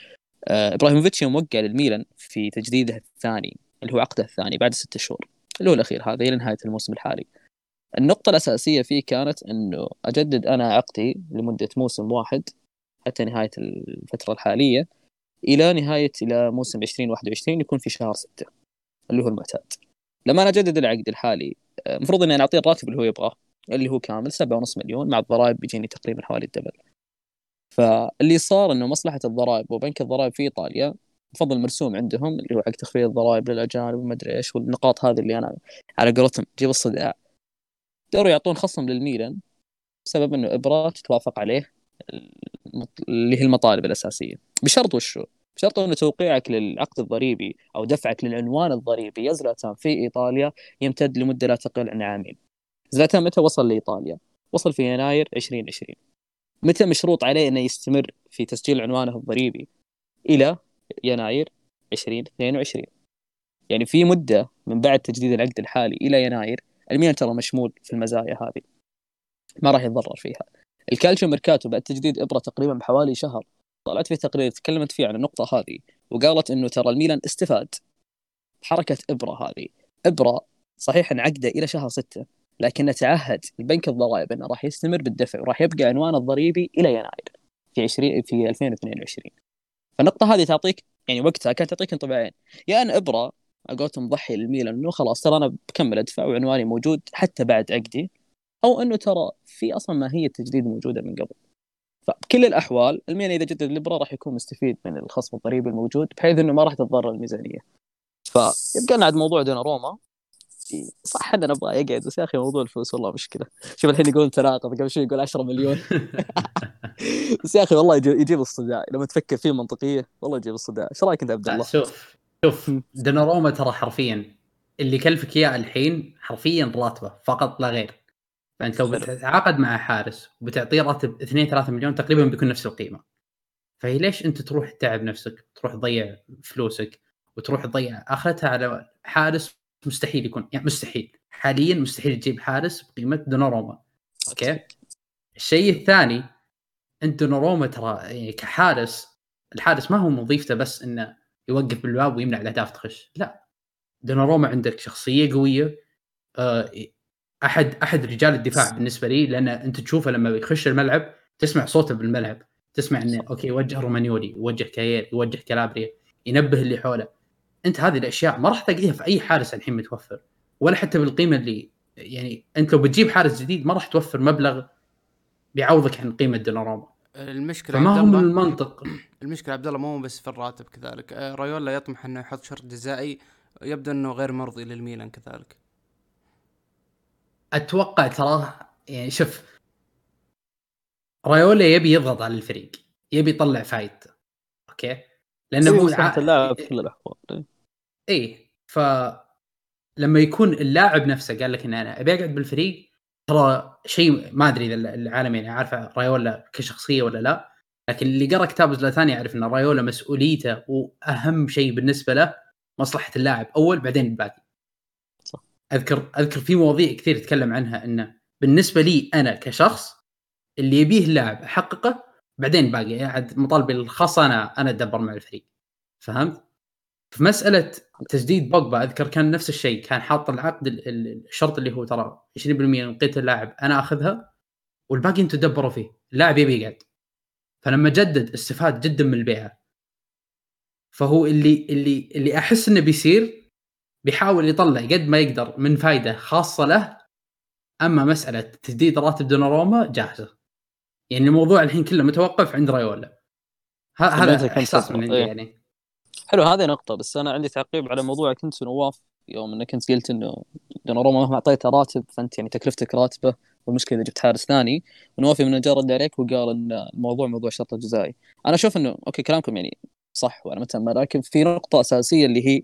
آه إبراهيموفيتش وقع للميلان في تجديده الثاني اللي هو عقده الثاني بعد ست شهور اللي هو الأخير هذا إلى نهاية الموسم الحالي. النقطة الأساسية فيه كانت إنه أجدد أنا عقدي لمدة موسم واحد حتى نهاية الفترة الحالية إلى نهاية إلى موسم 2021 يكون في شهر ستة اللي هو المعتاد. لما أنا أجدد العقد الحالي المفروض إني أنا أعطيه الراتب اللي هو يبغاه اللي هو كامل سبعة ونص مليون مع الضرائب بيجيني تقريبا حوالي الدبل. فاللي صار إنه مصلحة الضرائب وبنك الضرائب في إيطاليا بفضل مرسوم عندهم اللي هو حق تخفيض الضرائب للأجانب وما أدري إيش والنقاط هذه اللي أنا على قولتهم تجيب الصداع. قدروا يعطون خصم للميلان بسبب إنه ابرا تتوافق عليه اللي هي المطالب الأساسية بشرط وشو؟ بشرط إنه توقيعك للعقد الضريبي أو دفعك للعنوان الضريبي يا زلاتان في إيطاليا يمتد لمدة لا تقل عن عامين. زلاتان متى وصل لإيطاليا؟ وصل في يناير 2020. متى مشروط عليه إنه يستمر في تسجيل عنوانه الضريبي؟ إلى يناير 2022. يعني في مدة من بعد تجديد العقد الحالي إلى يناير الميلان ترى مشمول في المزايا هذه. ما راح يتضرر فيها. الكالتشيو ميركاتو بعد تجديد إبرا تقريبا بحوالي شهر. طلعت في تقرير تكلمت فيه عن النقطة هذه وقالت إنه ترى الميلان استفاد بحركة إبرا هذه. إبرا صحيح إن عقده إلى شهر ستة لكنه تعهد البنك الضرائب إنه راح يستمر بالدفع وراح يبقى عنوان الضريبي إلى يناير في 20 في 2022 فالنقطة هذه تعطيك يعني وقتها كانت تعطيك انطباعين. يا أن إبرة قولتهم مضحي للميلان إنه خلاص ترى أنا بكمل أدفع وعنواني موجود حتى بعد عقدي أو إنه ترى في أصلا ماهيه تجديد موجودة من قبل. فبكل الأحوال الميلان إذا جدد الابره راح يكون مستفيد من الخصم الضريبي الموجود بحيث إنه ما راح تتضرر الميزانية. فيبقى لنا عند موضوع روما. صح أنا نبغى يقعد بس يا أخي موضوع الفلوس والله مشكلة. شوف الحين يقول تناقض قبل شوي يقول 10 مليون. *laughs* بس يا أخي والله يجيب الصداع. لما تفكر فيه منطقية والله يجيب الصداع. إيش رأيك أنت عبد الله؟ شوف شوف دوناروما ترى حرفيا اللي كلفك إياه الحين حرفيا راتبه فقط لا غير. فانت لو بتتعاقد مع حارس وبتعطيه راتب 2 3 مليون تقريبا بيكون نفس القيمة. فهي ليش أنت تروح تتعب نفسك تروح تضيع فلوسك وتروح تضيع؟ آخرتها على حارس مستحيل يكون يعني مستحيل. حاليا مستحيل تجيب حارس بقيمة دوناروما. okay؟ الشيء الثاني أنت دوناروما ترى يعني كحارس الحارس ما هو وظيفته بس إنه يوقف بالباب ويمنع الأهداف تخش. لا. دوناروما عندك شخصية قوية. آه، أحد أحد رجال الدفاع بالنسبة لي لأن أنت تشوفه لما يخش الملعب تسمع صوته بالملعب. تسمع إنه okay يوجه رومانيولي يوجه كاير يوجه كالابريا ينبه اللي حوله. أنت هذه الأشياء ما راح تلاقيها في أي حارس الحين متوفر. ولا حتى بالقيمة اللي يعني أنت لو بتجيب حارس جديد ما راح توفر مبلغ بيعوضك عن قيمة دوناروما. المشكلة فما هو من المنطق؟ *clears throat* المشكلة عبد الله مو بس في الراتب كذلك. آه، رايولا يطمح إنه يحط شرط جزائي يبدو إنه غير مرضي للميلان كذلك. أتوقع تراه يعني شوف رايولا يبي يضغط على الفريق يبي يطلع فايدته أوكي؟ لأنه هو اللاعب في كل الأحوال. اي ف لما يكون اللاعب نفسه قال لك إن أنا أبي أقعد بالفريق ترى شيء ما أدري إذا العالم يعني عارفه رايولا كشخصية ولا لا لكن اللي قرأ كتاب زلاتان يعرف إن رايولا مسؤوليته وأهم شيء بالنسبة له مصلحة اللاعب أول بعدين الباقي. صح. اذكر أذكر في مواضيع كثير يتكلم عنها إنه بالنسبة لي أنا كشخص اللي يبيه اللاعب أحققه بعدين باقي عاد مطالبي الخاصة أنا أنا اتدبر مع الفريق. فهمت؟ في مسألة تجديد بوجبا أذكر كان نفس الشيء كان حاط العقد الشرط اللي هو ترى 20% من قيمه اللاعب أنا أخذها والباقي أنتم تدبروا فيه اللاعب يبي يقعد فلما جدد استفاد جدا من البيعة فهو اللي اللي اللي أحس إنه بيصير بيحاول يطلع قد ما يقدر من فائده خاصة له أما مسألة تجديد راتب دوناروما جاهزة يعني الموضوع الحين كله متوقف عند رايولا هذا إحساس؟ من عندي. يعني حلو هذه نقطة بس أنا عندي تعقيب على موضوع كنت نواف يوم إنك كنت قلت إنه دوناروما مهما أعطيته راتب فأنت يعني تكلفتك راتبة والمشكلة إذا جبت حارس ثاني. ونوافي من النجار رد عليك وقال إن الموضوع موضوع الشرط الجزائي. أنا أشوف إنه أوكي كلامكم يعني صح وأنا متأمل لكن في نقطة أساسية اللي هي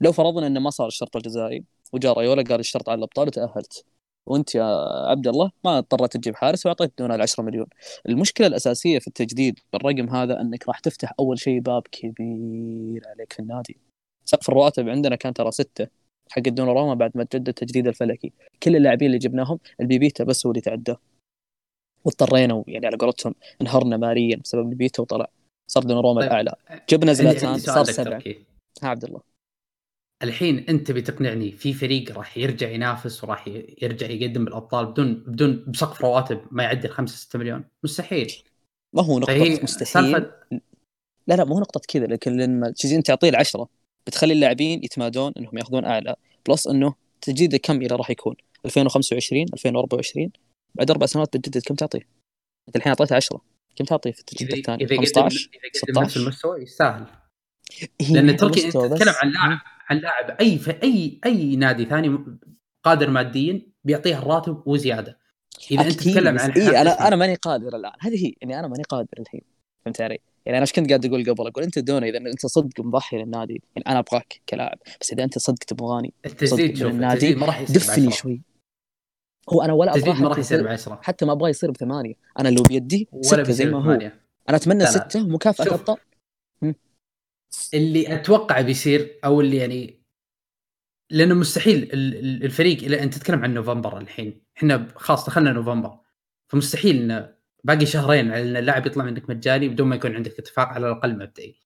لو فرضنا إنه ما صار الشرط الجزائي وجاء رايولا قال الشرط على الأبطال وتأهلت. وانت يا عبد الله ما اضطريت تجيب حارس واعطيت دون ال 10 مليون. المشكلة الأساسية في التجديد بالرقم هذا أنك راح تفتح أول شيء باب كبير عليك في النادي. سقف الرواتب عندنا كان ترى ستة حق الدوناروما بعد ما تجدد التجديد الفلكي. كل اللاعبين اللي جبناهم البيبيتا بس هو اللي تعدى. واضطرينا يعني على قولتهم انهرنا ماليا بسبب البيبيتا وطلع. صار دوناروما طيب. الأعلى. جبنا زلاتان صار سبعة. ها عبد الله. الحين انت بتقنعني في فريق راح يرجع ينافس وراح يرجع يقدم بالأبطال بدون بدون بسقف رواتب ما يعدي ال 5 6 مليون. مستحيل. ما هو نقطة فهي مستحيل. لا لا مو نقطة كذا لكن لما تجي تعطيه العشرة بتخلي اللاعبين يتمادون إنهم ياخذون أعلى بلس إنه تجديده كم إلى راح يكون؟ 2025 2024 بعد أربع سنوات بتجدد كم تعطيه؟ أنت الحين أعطيته 10 كم تعطيه في التجديد الثاني؟ إذا قدم 15 إذا قدم نفس 16 المستوى يستاهل. لأن تركي تتكلم. عن لاعب عن لاعب. أي في اي أي نادي ثاني قادر ماديا بيعطيه الراتب وزيادة. إذا أنت تتكلم عن إيه أنا. أنا ماني قادر الآن. هذه هي يعني أنا ماني قادر الحين. فهمت علي؟ يعني أنا إيش كنت قاعد أقول قبل؟ أقول أنت دونا إذا أنت صدق مضحي للنادي يعني أنا أبغاك كلاعب. بس إذا أنت صدق تبغاني التجديد صدق شوف النادي، ما راح يصير دفني. شوي. هو أنا ولا ابغاه ما راح يصير بعشرة. حتى ما أبغاه يصير بثمانية. أنا لو بيدي ولا ستة زي ما هو. أنا أتمنى ومكافاه شوف. ابطال اللي أتوقع بيصير أو اللي يعني لأنه مستحيل ال- ال- الفريق إلى أنت تتكلم عن نوفمبر الحين. إحنا خلاص دخلنا نوفمبر. فمستحيل إنه باقي شهرين على إن اللاعب يطلع منك مجاني بدون ما يكون عندك اتفاق على الأقل مبدئي.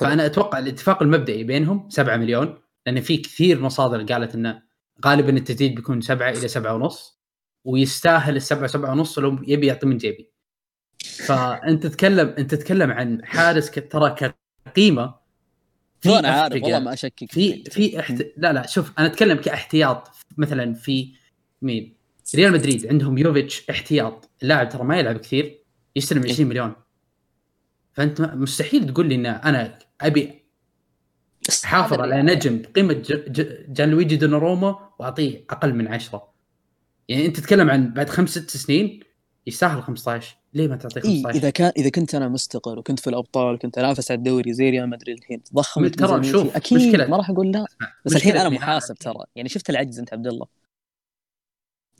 فأنا أتوقع الاتفاق المبدئي بينهم 7 مليون لأن في كثير مصادر قالت إنه غالبا التجديد بيكون 7 إلى 7 ونص ويستاهل السبعة سبعة ونص لو يبي يعطي من جيبي. فأنت تتكلم أنت تتكلم عن حارس ك- ترى كقيمه في أنا عارف. والله ما أشكك في. في احت... لا لا شوف أنا أتكلم كاحتياط مثلا في مين؟ ريال مدريد عندهم يوفيتش احتياط اللاعب ترى ما يلعب كثير يستلم إيه. 20 مليون فأنت مستحيل تقول لي إن أنا أبي حافظ على نجم بقيمة. جان لويجي دوناروما وأعطيه أقل من 10 يعني أنت تتكلم عن بعد خمس ست سنين يستاهل 15 ليه ما تعطيه إيه 15 إذا كان إذا كنت أنا مستقر وكنت في الأبطال وكنت أنافس على الدوري زي ريال مدريد الحين ضخمت ترى شوف، أكيد مشكلة- ما راح أقول لا. بس الحين أنا. محاسب ترى. يعني شفت العجز أنت عبد الله؟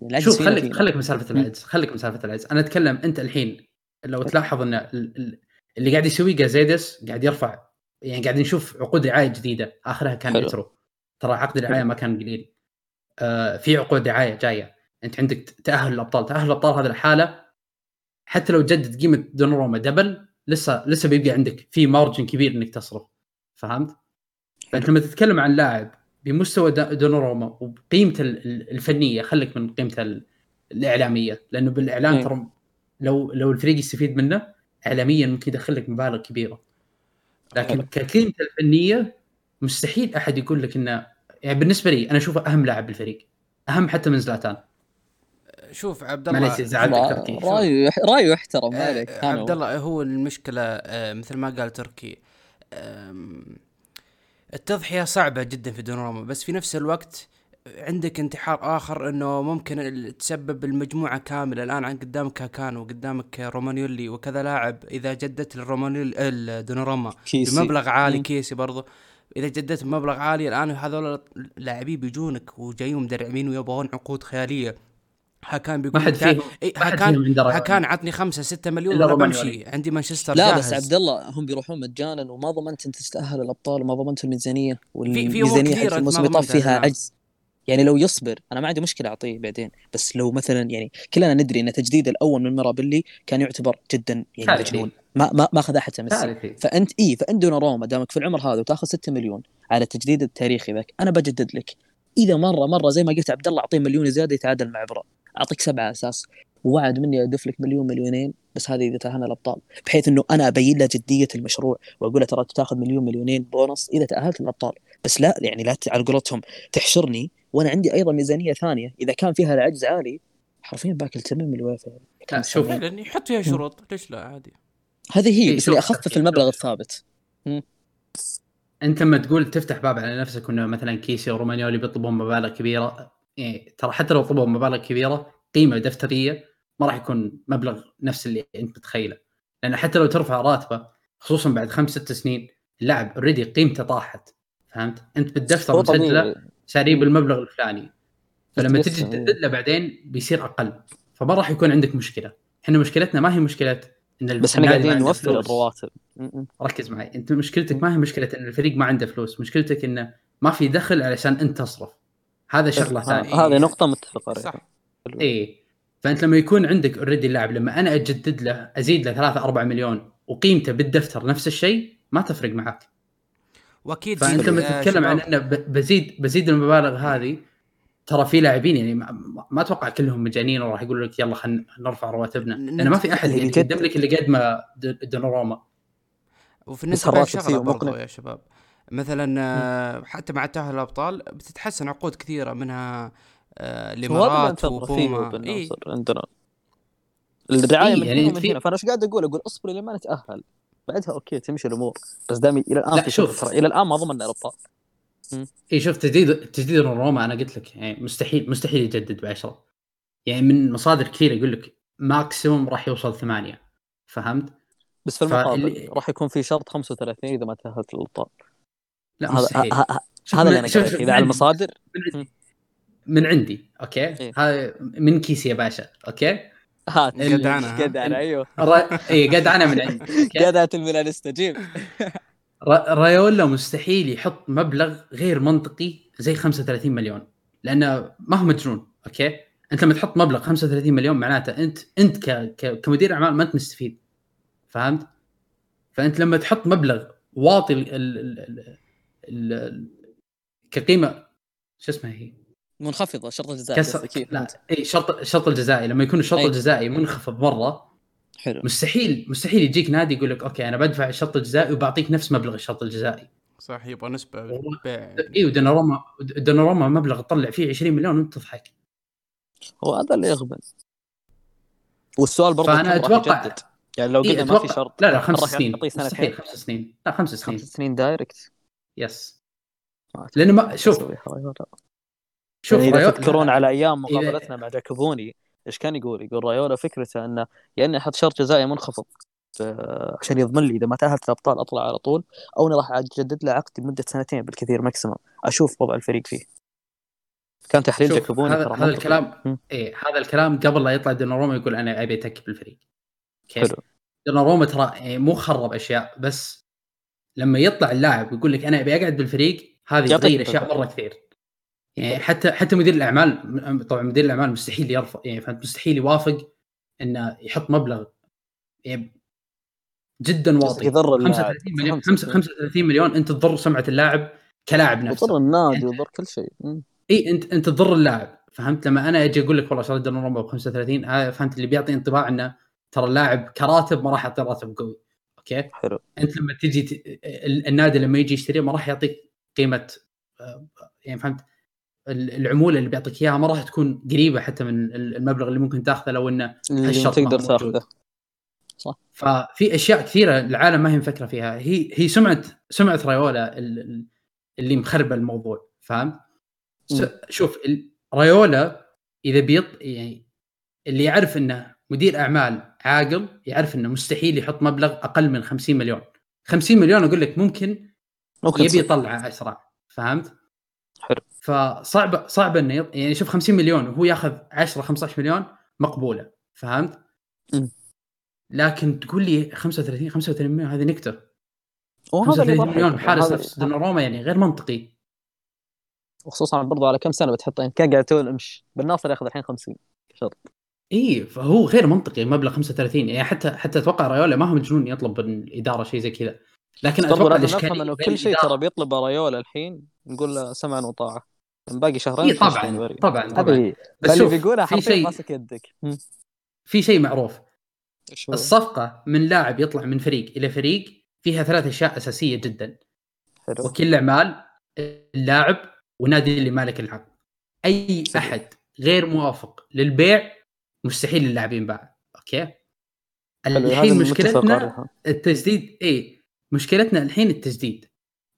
العجز شوف خليك فينا. خليك من سالفة العجز خليك من سالفة العجز. أنا أتكلم أنت الحين لو تلاحظ إن ال- ال- اللي قاعد يسويه جازيدس قاعد يرفع يعني قاعد نشوف عقود رعاية جديدة. آخرها كان حلو. ترى عقد الرعايه. ما كان قليل. آه في عقود دعايه جاية. انت عندك تأهل الأبطال تأهل الأبطال هذه الحالة حتى لو جدد قيمة دوناروما دبل لسه لسه بيبقى عندك في مارجن كبير إنك تصرف فهمت؟ فأنت لما تتكلم عن لاعب بمستوى دوناروما وبقيمته ال- ال- الفنية خليك من قيمته ال- الإعلامية لأنه بالإعلام مم. ترى لو لو الفريق يستفيد منه اعلاميا ممكن يدخل لك مبالغ كبيرة لكن. كقيمته الفنية مستحيل أحد يقول لك إنه يعني بالنسبة لي أنا أشوفه أهم لاعب بالفريق أهم حتى من زلاتان شوف عبد الله معليش زعلتك را- تركي. رأيه رأيه يحترم آه، عليك عبد الله هو المشكلة آه، مثل ما قال تركي. التضحية صعبة جدا في دوناروما بس في نفس الوقت عندك انتحار آخر إنه ممكن تسبب المجموعة كاملة الآن عن قدامك كاكانو وقدامك رومانيولي وكذا لاعب إذا جددت للرومانيولي دوناروما بمبلغ عالي. كيسي برضو. إذا جددت بمبلغ عالي الآن هذول اللاعبين بيجونك وجايين مدرعمين ويبغون عقود خيالية. هاكان بيقول ما حد فيهم إيه، عنده هاكان عطني خمسة ستة مليون ولا. بمشي عندي مانشستر لا جاهز بس عبد الله هم بيروحون مجانا وما ضمنت انت تتاهل الأبطال وما ضمنت الميزانية في والميزانيه حق أنت الموسم ما اللي طاف ضمنتها، فيها نعم. عجز. يعني لو يصبر أنا ما عندي مشكلة أعطيه بعدين. بس لو مثلا يعني كلنا ندري إن تجديد الأول من ميرابيلي كان يعتبر جدا يعني. مجنون. ما ما ما أخذ حتى ميسي. كارثي فانت اي فانت دوناروما دامك في العمر هذا وتأخذ 6 مليون على التجديد التاريخي ذاك أنا بجدد لك. إذا مره مرة زي ما قلت عبد الله أعطيه مليون زيادة يتعادل مع عبره أعطيك سبعة أساس. ووعد مني ادف لك مليون مليونين بس هذه إذا تأهلنا الأبطال. بحيث إنه أنا أبين له جدية المشروع وأقول له ترى تأخذ مليون مليونين بونص إذا تأهلت الأبطال. بس لا يعني لا على قولتهم تحشرني وأنا عندي أيضا ميزانية ثانية. إذا كان فيها العجز عالي حرفيا باكل تمام الويفا لا شوف فعلا يحط فيها شروط. ليش لا؟ عادي. هذه هي إيه، بس اللي أخفف شوف. المبلغ الثابت. أنت لما تقول تفتح باب على نفسك إنه مثلا كيسي ورومانيولي بيطلبون مبالغ كبيرة يعني ترى حتى لو طلبوا مبالغ كبيرة قيمة دفترية ما راح يكون مبلغ نفس اللي أنت متخيله. لأن حتى لو ترفع راتبه خصوصا بعد خمس ست سنين اللاعب already قيمته طاحت فهمت؟ أنت بالدفتر مسجله شاريه بالمبلغ الفلاني. فلما تجي إيه. تجدد له بعدين بيصير أقل. فما راح يكون عندك مشكلة. إحنا مشكلتنا ما هي مشكلة إن بس إحنا قاعدين نوفر. الرواتب. ركز معي. أنت مشكلتك ما هي مشكلة إن الفريق ما عنده فلوس. مشكلتك إنه ما في دخل علشان أنت تصرف. هذا شغلة ه- ثانية. هذه نقطة متفق عليها. صح. اي فأنت لما يكون عندك already اللاعب لما أنا أجدد له أزيد له 3 4 مليون وقيمته بالدفتر نفس الشيء ما تفرق معك. وأكيد فأنت لما تتكلم عن إنه ب- بزيد بزيد المبالغ هذه ترى في لاعبين يعني ما, ما أتوقع كلهم مجانين وراح يقول لك يلا خلينا نرفع رواتبنا. لأن ما في أحد يعني يقدم لك اللي قد ما د- دوناروما. وفي النسبة برضو. يا شباب. مثلا آه، حتى مع تاهل الأبطال بتتحسن عقود كثيرة منها آه، الإمارات اي يصير عندنا. الرعاية إيه، من يعني في- هنا. فأنا إيش قاعد أقول أقول اصبري لما نتأهل؟ بعدها أوكي تمشي الأمور. بس دامي إلى الآن لا، في شوف. إلى الآن ما ضمننا الأبطال. اي شوف تجديد تجديد روما أنا قلت لك يعني مستحيل مستحيل يجدد ب 10 يعني من مصادر كثيرة يقول لك maximum راح يوصل ثمانية. فهمت؟ بس في المقابل فاللي- راح يكون في شرط 35 إذا ما تأهلت الأبطال. لا هذا مستحيل هذا اللي أنا شوف- قاعد شوف إذا من على المصادر من- عندي okay إيه. هذا من كيسي يا باشا okay هات ها؟ جدعنة أيوه. اي قد أنا من عندي أوكي؟ جدعنة الميلانيستا جيب را... رايولا مستحيل يحط مبلغ غير منطقي زي 35 مليون لأنه ما هو مجنون okay أنت لما تحط مبلغ 35 مليون معناته أنت أنت ك... ك... كمدير أعمال ما أنت مستفيد فهمت؟ فأنت لما تحط مبلغ واطي ال... ال... كقيمة شو اسمها هي؟ منخفضة شرط الجزاء كسر إيه، لا. إي شرط الشرط الجزائي لما يكون الشرط أي. الجزائي منخفض مرة حلو مستحيل مستحيل يجيك نادي يقول لك okay أنا بدفع الشرط الجزائي وبعطيك نفس مبلغ الشرط الجزائي صح يبغى نسبة. بيع إي ودوناروما دوناروما مبلغ تطلع فيه 20 مليون وأنت تضحك هو هذا اللي يغبن والسؤال برضه أتوقع- يجدد؟ يعني لو إيه قلنا ما في شرط لا لا خمس سنين. مستحيل خمس سنين لا خمس سنين خمس سنين direct yes لأنه ما شوف رايولا. شوف يعني إذا رايو- تذكرون لا، على أيام مقابلتنا مع جاكوبوني إيش كان يقول؟ يقول رايولا فكرته إنه يا اني أحط شرط جزائي منخفض عشان يضمن لي إذا ما تأهلت الأبطال أطلع على طول أو إني راح أجدد له عقد لمدة سنتين بالكثير maximum أشوف وضع الفريق فيه كان تحليل جاكوبوني هذا هذا. الكلام. إيه هذا الكلام قبل لا يطلع دوناروما يقول أنا أبي اتكي بالفريق كيف؟ حلو دوناروما ترى إيه مو خرب أشياء بس لما يطلع اللاعب ويقول لك أنا أبي أقعد بالفريق هذه تغير. أشياء مرة كثير. يعني حتى حتى مدير الأعمال طبعا مدير الأعمال مستحيل يرفض يعني فهمت؟ مستحيل يوافق إنه يحط مبلغ. يعني جدا واطي. يضر اللاعب. 35 مليون فهمت. 35 مليون أنت تضر سمعة اللاعب كلاعب نفسه. وضر النادي وضر كل شيء. إي انت أنت تضر اللاعب. فهمت؟ لما أنا أجي أقول لك والله شريت دوناروما ب 35 هذا فهمت؟ اللي بيعطي انطباع إنه ترى اللاعب كراتب ما راح يعطي راتب قوي. okay حلو. أنت لما تجي ت... ال- النادي لما يجي يشتريه ما راح يعطيك قيمة يعني فهمت؟ ال- العمولة اللي بيعطيك إياها ما راح تكون قريبة حتى من ال- المبلغ اللي ممكن تاخذه لو إنه ما تقدر. تاخذه. ففي أشياء كثيرة العالم ما هي مفكرة فيها. هي هي سمعه سمعة رايولا ال- ال- اللي مخربة الموضوع فاهم؟ شوف رايولا إذا بيط يعني اللي يعرف إنه مدير أعمال عاقل يعرف إنه مستحيل يحط مبلغ أقل من 50 مليون 50 مليون أقول لك ممكن ممكن يبي. يطلعه أسرع فهمت؟ حلو. فصعب صعب إنه يط... يعني شوف 50 مليون وهو ياخذ 10 15 مليون مقبولة فهمت؟ مم. لكن تقول لي 35 35 مليون هذه نكتة وهذا اللي 35 مليون هذا- نفس دوناروما يعني غير منطقي وخصوصا برضو على كم سنة بتحطه يعني كان قاعد تقول أمش بالناصر ياخذ الحين 50 شرط إي فهو غير منطقي مبلغ 35 يعني حتى حتى أتوقع رايولا ما هو مجنون يطلب من الاداره شيء زي كذا. لكن أتوقع نفهم انه كل شيء ترى بيطلب رايولا الحين نقول له سمعا وطاعة. من باقي شهرين تشتري طبعا. طبعا طبعا. بس اللي شوف بيقولها في شيء ماسك يدك. في شيء معروف؟ الصفقة من لاعب يطلع من فريق إلى فريق فيها ثلاث أشياء أساسية جدا. حلو. وكيل الاعمال اللاعب والنادي اللي مالك العقد. أي صحيح. أحد غير موافق للبيع مستحيل اللاعب ينباع okay الحين مشكلتنا. التجديد اي مشكلتنا الحين التجديد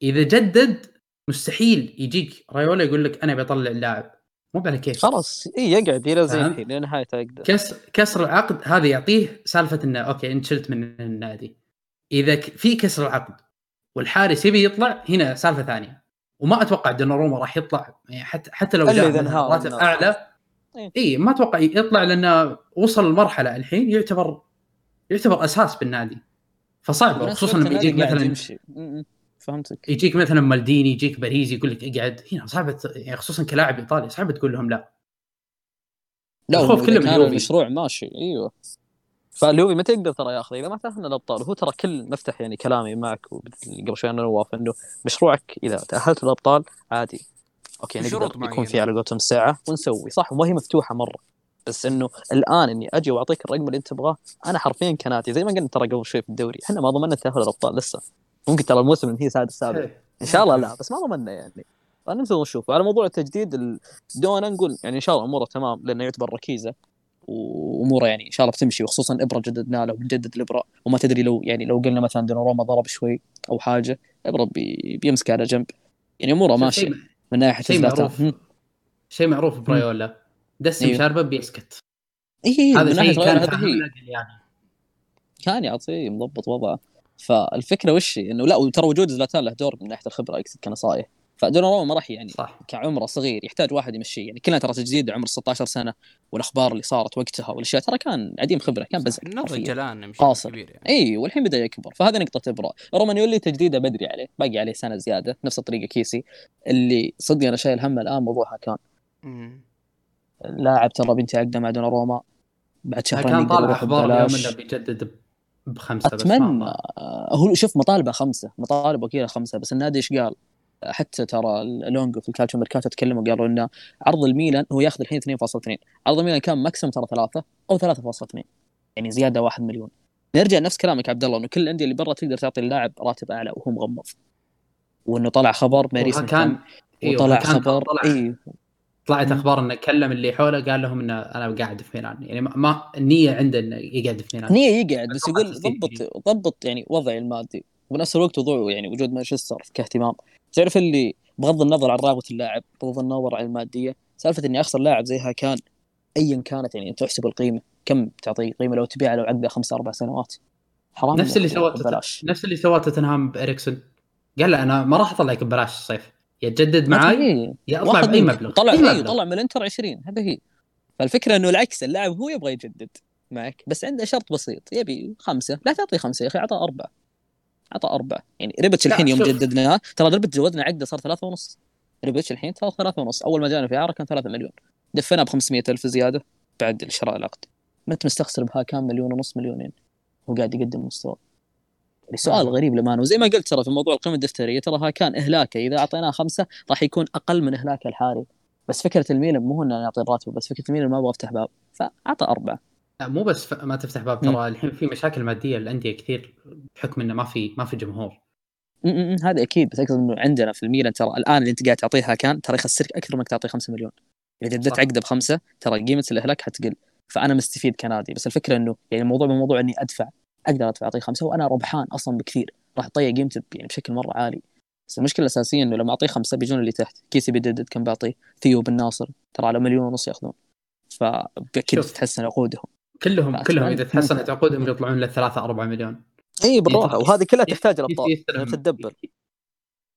إذا جدد مستحيل يجيك رايولا يقول لك أنا بطلع اللاعب مو على كيف خلاص اي يقعد إلى زي؟ الحين لنهايه عقده كسر كسر العقد هذا يعطيه سالفة إنه okay انت شلت من النادي إذا في كسر العقد والحارس يبي يطلع هنا سالفة ثانية وما أتوقع دوناروما راح يطلع يعني حتى حتى لو جاء راتب. أعلى. اي ما أتوقع يطلع لأنه وصل لمرحلة الحين يعتبر يعتبر أساس بالنادي. فصعب خصوصا لما يجيك مثلا. فهمتك. يجيك مثلا مالديني يجيك باريزي يقول لك اقعد. هنا صعب ت- يعني خصوصا كلاعب إيطالي صعب تقول لهم لا. لا الخوف كله من اليوفي. المشروع ماشي. أيوه. فاليوفي متى يقدر ترى ياخذه. إذا ما تاهلنا الأبطال. وهو ترى كل نفتح يعني كلامي معك قبل شوي أنا نواف إنه مشروعك إذا تأهلت الابطال عادي. أوكي نقدر يكون معينة. في على قولتهم ساعة ونسوي. صح وما هي مفتوحة مرة. بس إنه الآن إني أجي وأعطيك الرقم اللي أنت تبغاه أنا حرفيا كنادي زي ما قلنا ترى قبل شوي في الدوري إحنا ما ضمننا تأهل الأبطال لسه. ممكن ترى الموسم هي سادس سابع. إن شاء الله لا بس ما ضمننا يعني. فننتظر نشوف على موضوع التجديد ال- دونا نقول يعني إن شاء الله أموره تمام لأنه يعتبر ركيزة. وأموره يعني إن شاء الله بتمشي وخصوصا إبرة جددنا له بنجدد الإبرة. وما تدري لو يعني لو قلنا مثلا دوناروما ضرب شوي أو حاجة إبرة بي بيمسك على جنب. يعني أموره ماشيه من ناحية شيء. معروف. شيء معروف برايولا دسم أيوه. شاربه بيسكت إي هذا شيء كان الياباني كان يعطيه مضبط وضعه فالفكرة وش؟ إنه لا وترى وجود زلاتان له دور من ناحية الخبرة اقصد كنصائح فدوناروما ما راح يعني صح. كعمره صغير يحتاج واحد يمشيه. يعني كلنا ترى تجديد عمر 16 سنة والأخبار اللي صارت وقتها والأشياء ترى كان عديم خبرة كان بس نضج الآن قاصر. كبير يعني. اي والحين بدأ يكبر. فهذا نقطة إبراء. رومانيولي تجديده بدري عليه باقي عليه سنة زيادة نفس الطريقة كيسي. اللي صدق أنا شايل هم الآن موضوع هاكان. لاعب ترى بينتهي عقده مع دوناروما بعد شهرين كان طالع أخبار اليوم. إنه بيجدد بخمسة بس ما- أتمنى. آه، هو شوف مطالبه خمسة مطالب وكيلة خمسة بس النادي إيش قال؟ حتى ترى لونجو في الكالتشو ميركاتو تكلموا قالوا انه عرض الميلان هو ياخذ الحين 2.2 عرض الميلان كان ماكسيموم ترى ثلاثة أو 3.2 يعني زيادة 1 مليون. نرجع نفس كلامك عبد الله إنه كل الأندية اللي برا تقدر تعطي اللاعب راتب أعلى وهو مغمض. وإنه طلع خبر باريس كان مهتم وطلع خبر طلع اي طلعت. أخبار إنه كلم اللي حوله قال لهم إنه أنا قاعد في ميلان. يعني ما, النية عنده إنه يقعد في ميلان. نية يقعد بس يقول ضبط ضبط يعني وضعي المادي. وبنفس الوقت وضوع يعني وجود مانشستر كاهتمام. تعرف اللي بغض النظر عن رغبه اللاعب بغض النظر عن المادية سالفة إني أخسر لاعب زي هاكان ايا كانت يعني تحسب القيمة كم تعطيه قيمة لو تبيعه لو عقده خمس أربع سنوات؟ حرام نفس اللي إنك سوته ببلاش. نفس اللي سواه توتنهام بإريكسون قال له أنا ما راح اطلعك ببلاش الصيف. يا تجدد معاي. يا أطلع بأي. مبلغ. طلع أي مبلغ. طلع من الانتر 20 هذا هي. فالفكرة إنه العكس اللاعب هو يبغى يجدد معك بس عنده شرط بسيط يبي خمسة لا تعطيه خمسة يا أخي اعطاه أربعة. اعطاه أربعة. يعني ريبتش الحين يوم. جددناه ترى ريبتش جددنا عقده صار ثلاثة ونص. ريبتش الحين صار ثلاثة ونص. أول ما جانا في اعاره كان ثلاثة مليون. دفناه ب 500 ألف زيادة بعد شراء العقد. ما أنت مستخسر بها كام مليون ونص مليونين هو قاعد يقدم مستوى. يعني سؤال نعم. غريب للأمانة وزي ما قلت ترى في موضوع القيمة الدفترية ترى ها كان إهلاكه. إذا أعطيناه خمسة راح يكون أقل من إهلاك الحاري بس فكرة الميلان مو هو إنه يعطي الراتب بس فكرة الميلان ما أبغى أفتح باب. فأعطى أربعة. لا مو بس ما تفتح باب ترى الحين في مشاكل مادية للأندية كثير بحكم إنه ما في ما في جمهور. هذا أكيد بس أقصد إنه عندنا في الميلان ترى الآن اللي أنت قاعد تعطيه كان ترى يخسرك أكثر منك تعطيه 5 مليون. جددت صح. عقده بخمسة ترى قيمة الإهلاك حتقل. فأنا مستفيد كنادي بس الفكرة إنه يعني الموضوع بموضوع إني أدفع أقدر أدفع أعطيه خمسة وأنا ربحان أصلا بكثير. راح أطيع قيمته يعني بشكل مرة عالي. بس المشكلة الأساسية إنه لما أعطيه خمسة بيجون اللي تحت. كيسي بيجدد كم بعطيه؟ ثيو بن ناصر ترى على مليون ونص يأخذون. فأكيد شوف. تتحسن عقودهم. كلهم كلهم. إذا تحسنت عقودهم يطلعون للثلاثة أربعة مليون. إي بالراحه يعني وهذه كلها كيسي- تحتاج الابطال يعني تتدبر.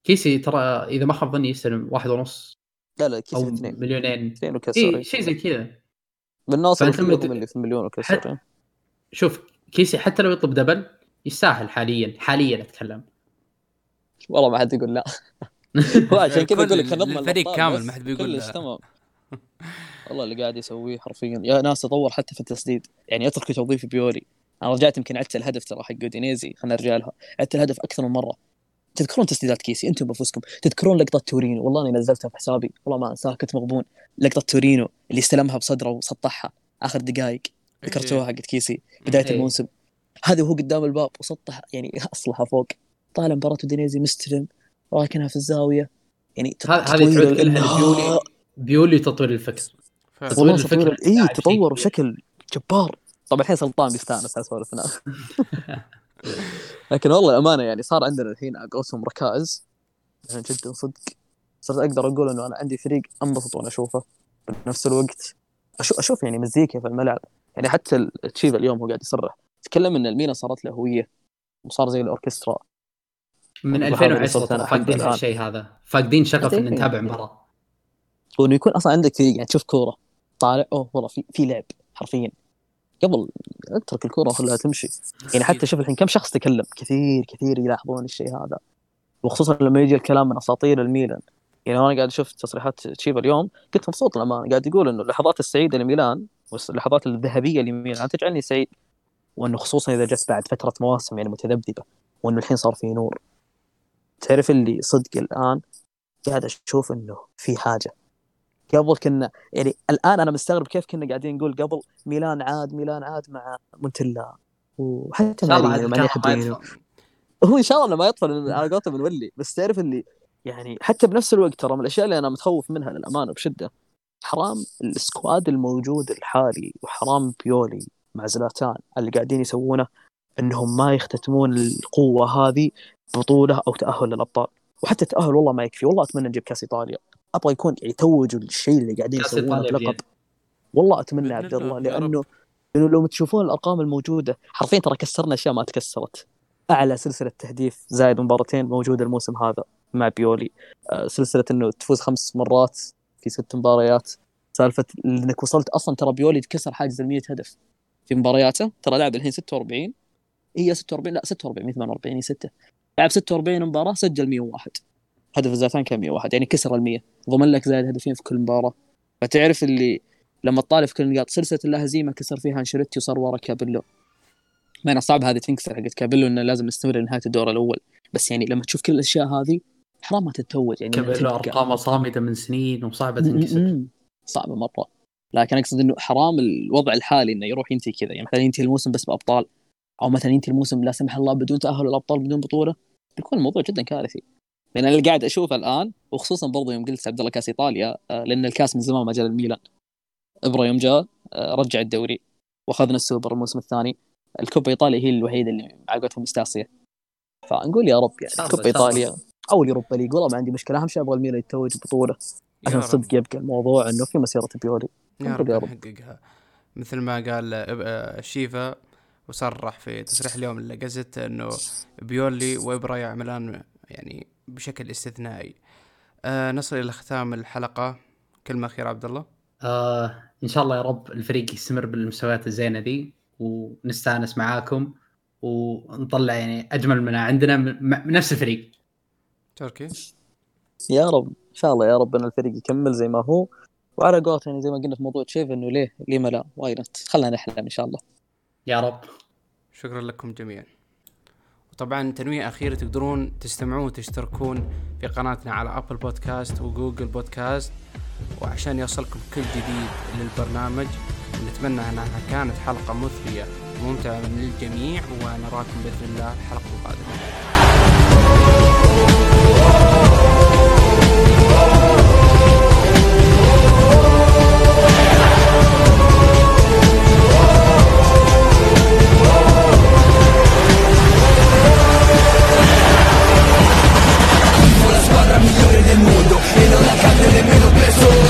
كيسي ترى إذا ما خاب ظني يستلم واحد ونص لا لا كيسي اثنين. مليونين. اثنين وكسر إي إيه. شيء زي كذا. بالناصر اللي في مليون وكسر. إيه. شوف كيسي حتى لو يطلب double يستاهل حاليا حاليا أتكلم. والله ما حد يقول لا. *laughs* عشان كذا أقول لك نضمن الفريق كامل ما حد بيقول كلش لا. تمام *laughs* والله اللي قاعد يسويه حرفيا. يا ناس تطور حتى في التسديد. يعني اتركوا توظيف بيوري. أنا رجعت يمكن عدت الهدف ترى حق اودينيزي. خلينا نرجع لها. عدت الهدف أكثر من مرة. تذكرون تسديدات كيسي؟ أنتم بأنفسكم. تذكرون لقطة تورينو؟ والله أني نزلتها في حسابي. والله ما أنساها كنت مغبون. لقطة تورينو اللي استلمها بصدره وسطحها. آخر دقائق ذكرتوها حقت كيسي بداية إيه. الموسم. هذا وهو قدام الباب وسطح يعني *laughs* اصلها فوق. طالع مباراة ودينيزي مستلم. راكنها في الزاوية. يعني هذه تعود كلها الإنهاء. لبيولي بيولي تطوير الفكر. تطوير والله الفكر تطوير اي. تطور بشكل جبار. طبعا الحين سلطان بيستانس على سوالفنا *laughs* لكن والله الأمانة يعني صار عندنا الحين على قولتهم ركائز. يعني جدا صدق. صرت أقدر أقول إنه أنا عندي فريق أنبسط وأنا أشوفه بنفس الوقت. أشوف أشوف يعني مزيكا في الملعب. يعني حتى التشيفرين اليوم هو قاعد يصرح تكلم إن الميلان صارت له هوية وصار زي الأوركسترا. من وهذا اللي 2010 وصلت أنا ترى فاقدين. هالشيء هذا. فاقدين شغف ان. نتابع مباراة. وإنه يكون أصلا عندك فريق يعني تشوف كورة. طالع أوه والله في في لعب حرفيا. قبل اترك الكورة وخلها تمشي. يعني حتى شوف الحين كم شخص تكلم كثير كثير يلاحظون الشيء هذا. وخصوصا لما يجي الكلام من أساطير الميلان. يعني أنا قاعد أشوف تصريحات تشيفا اليوم كنت مبسوط للامانه قاعد يقول إنه اللحظات السعيدة لميلان واللحظات الذهبية لميلان تجعلني سعيد. وإنه خصوصا إذا جت بعد فترة مواسم يعني متذبذبة وإنه الحين صار في نور. تعرف اللي صدق الآن؟ قاعد أشوف إنه في حاجة. قبل كنا يعني الآن أنا مستغرب كيف كنا قاعدين نقول قبل ميلان عاد ميلان عاد مع مونتلا وحتى إن مع ما. يطفى. هو إن شاء الله ما يطفى لأن على قولته بنولي بس تعرف اللي يعني حتى بنفس الوقت ترى من الأشياء اللي أنا متخوف منها للأمانة بشدة حرام السكواد الموجود الحالي وحرام بيولي مع زلاتان اللي قاعدين يسوونه إنهم ما يختتمون القوة هذه بطولة أو تأهل للأبطال وحتى التاهل والله ما يكفي والله أتمنى نجيب كأس إيطاليا أبغى يكون يتوجوا الشيء اللي قاعدين يسوونه بلقب. والله أتمنى عبد الله،. لأنه لأنه لو تشوفون الأرقام الموجودة حرفيا ترى كسرنا أشياء ما تكسرت. أعلى سلسلة تهديف زايد مباراتين موجوده الموسم هذا مع بيولي. آه، سلسلة إنه تفوز خمس مرات في ست مباريات. سالفة إنك وصلت أصلا ترى بيولي كسر حاجز ال 100 هدف في مبارياته. ترى لعب الحين 46 هي 46 لا 46 مو 48 هي 6 لعب 46 مباراة سجل 101 هدف زلاتان كان 101 يعني كسر ال 100 ضمن لك زايد هدفين في كل مباراة. فتعرف اللي لما تطالع في كل النقاط سلسلة اللا هزيمه كسر فيها أنشيلوتي وصار ورا كابيلو. ما صعب هذه تنكسر حقت كابيلو إنه لازم نستمر لنهاية الدور الأول. بس يعني لما تشوف كل الأشياء هذه حرام ما تتوج يعني تبقى- أرقامه صامده من سنين وصعبة تنكسر. صعبة مرة. لكن أقصد إنه حرام الوضع الحالي إنه يروح ينتهي كذا. يعني مثلا ينتهي الموسم بس بأبطال. أو مثلا ينتهي الموسم لا سمح الله بدون تأهل الأبطال بدون بطولة. بيكون الموضوع جدا كارثي. لأن اللي قاعد أشوفه الآن وخصوصا برضو يوم قلت عبد الله كاس إيطاليا آه، لأن الكاس من زمان ما جاء للميلان ابرا يوم جاء آه، رجع الدوري وأخذنا السوبر الموسم الثاني. الكوبا إيطاليا هي الوحيدة اللي عقدتهم مستاسيه فنقول يا رب يعني كوبا. إيطاليا أو اليوروبا ليج والله ما عندي مشكلة. أهم شيء أبغى الميلان يتوج بطولة. عشان. صدق يبقى الموضوع إنه في مسيرة بيولي يا رب يا رب. نحققها. مثل ما قال آه، شيفا وصرح في تصريح اليوم لجازيت إنه بيولي وابرا يعملان يعني بشكل استثنائي. آه نصل إلى ختام الحلقة. كلمه اخيره عبد الله. آه إن شاء الله يا رب الفريق يستمر بالمستويات الزينة دي ونستأنس معاكم ونطلع يعني أجمل ما عندنا من من نفس الفريق. تركي. يا رب إن شاء الله يا رب إن الفريق يكمل زي ما هو. وعلى قولته يعني زي ما قلنا في موضوع تشيف إنه ليه ليه ما لا؟ why not خلينا نحلم إن شاء الله. يا رب. شكرا لكم جميعا. وطبعا تنويه أخيرة تقدرون تستمعون وتشتركون في قناتنا على أبل بودكاست وجوجل بودكاست وعشان يوصلكم كل جديد للبرنامج نتمنى أنها كانت حلقة مثرية وممتعة للجميع ونراكم بإذن الله الحلقة القادمة. lleno la carne de menos peso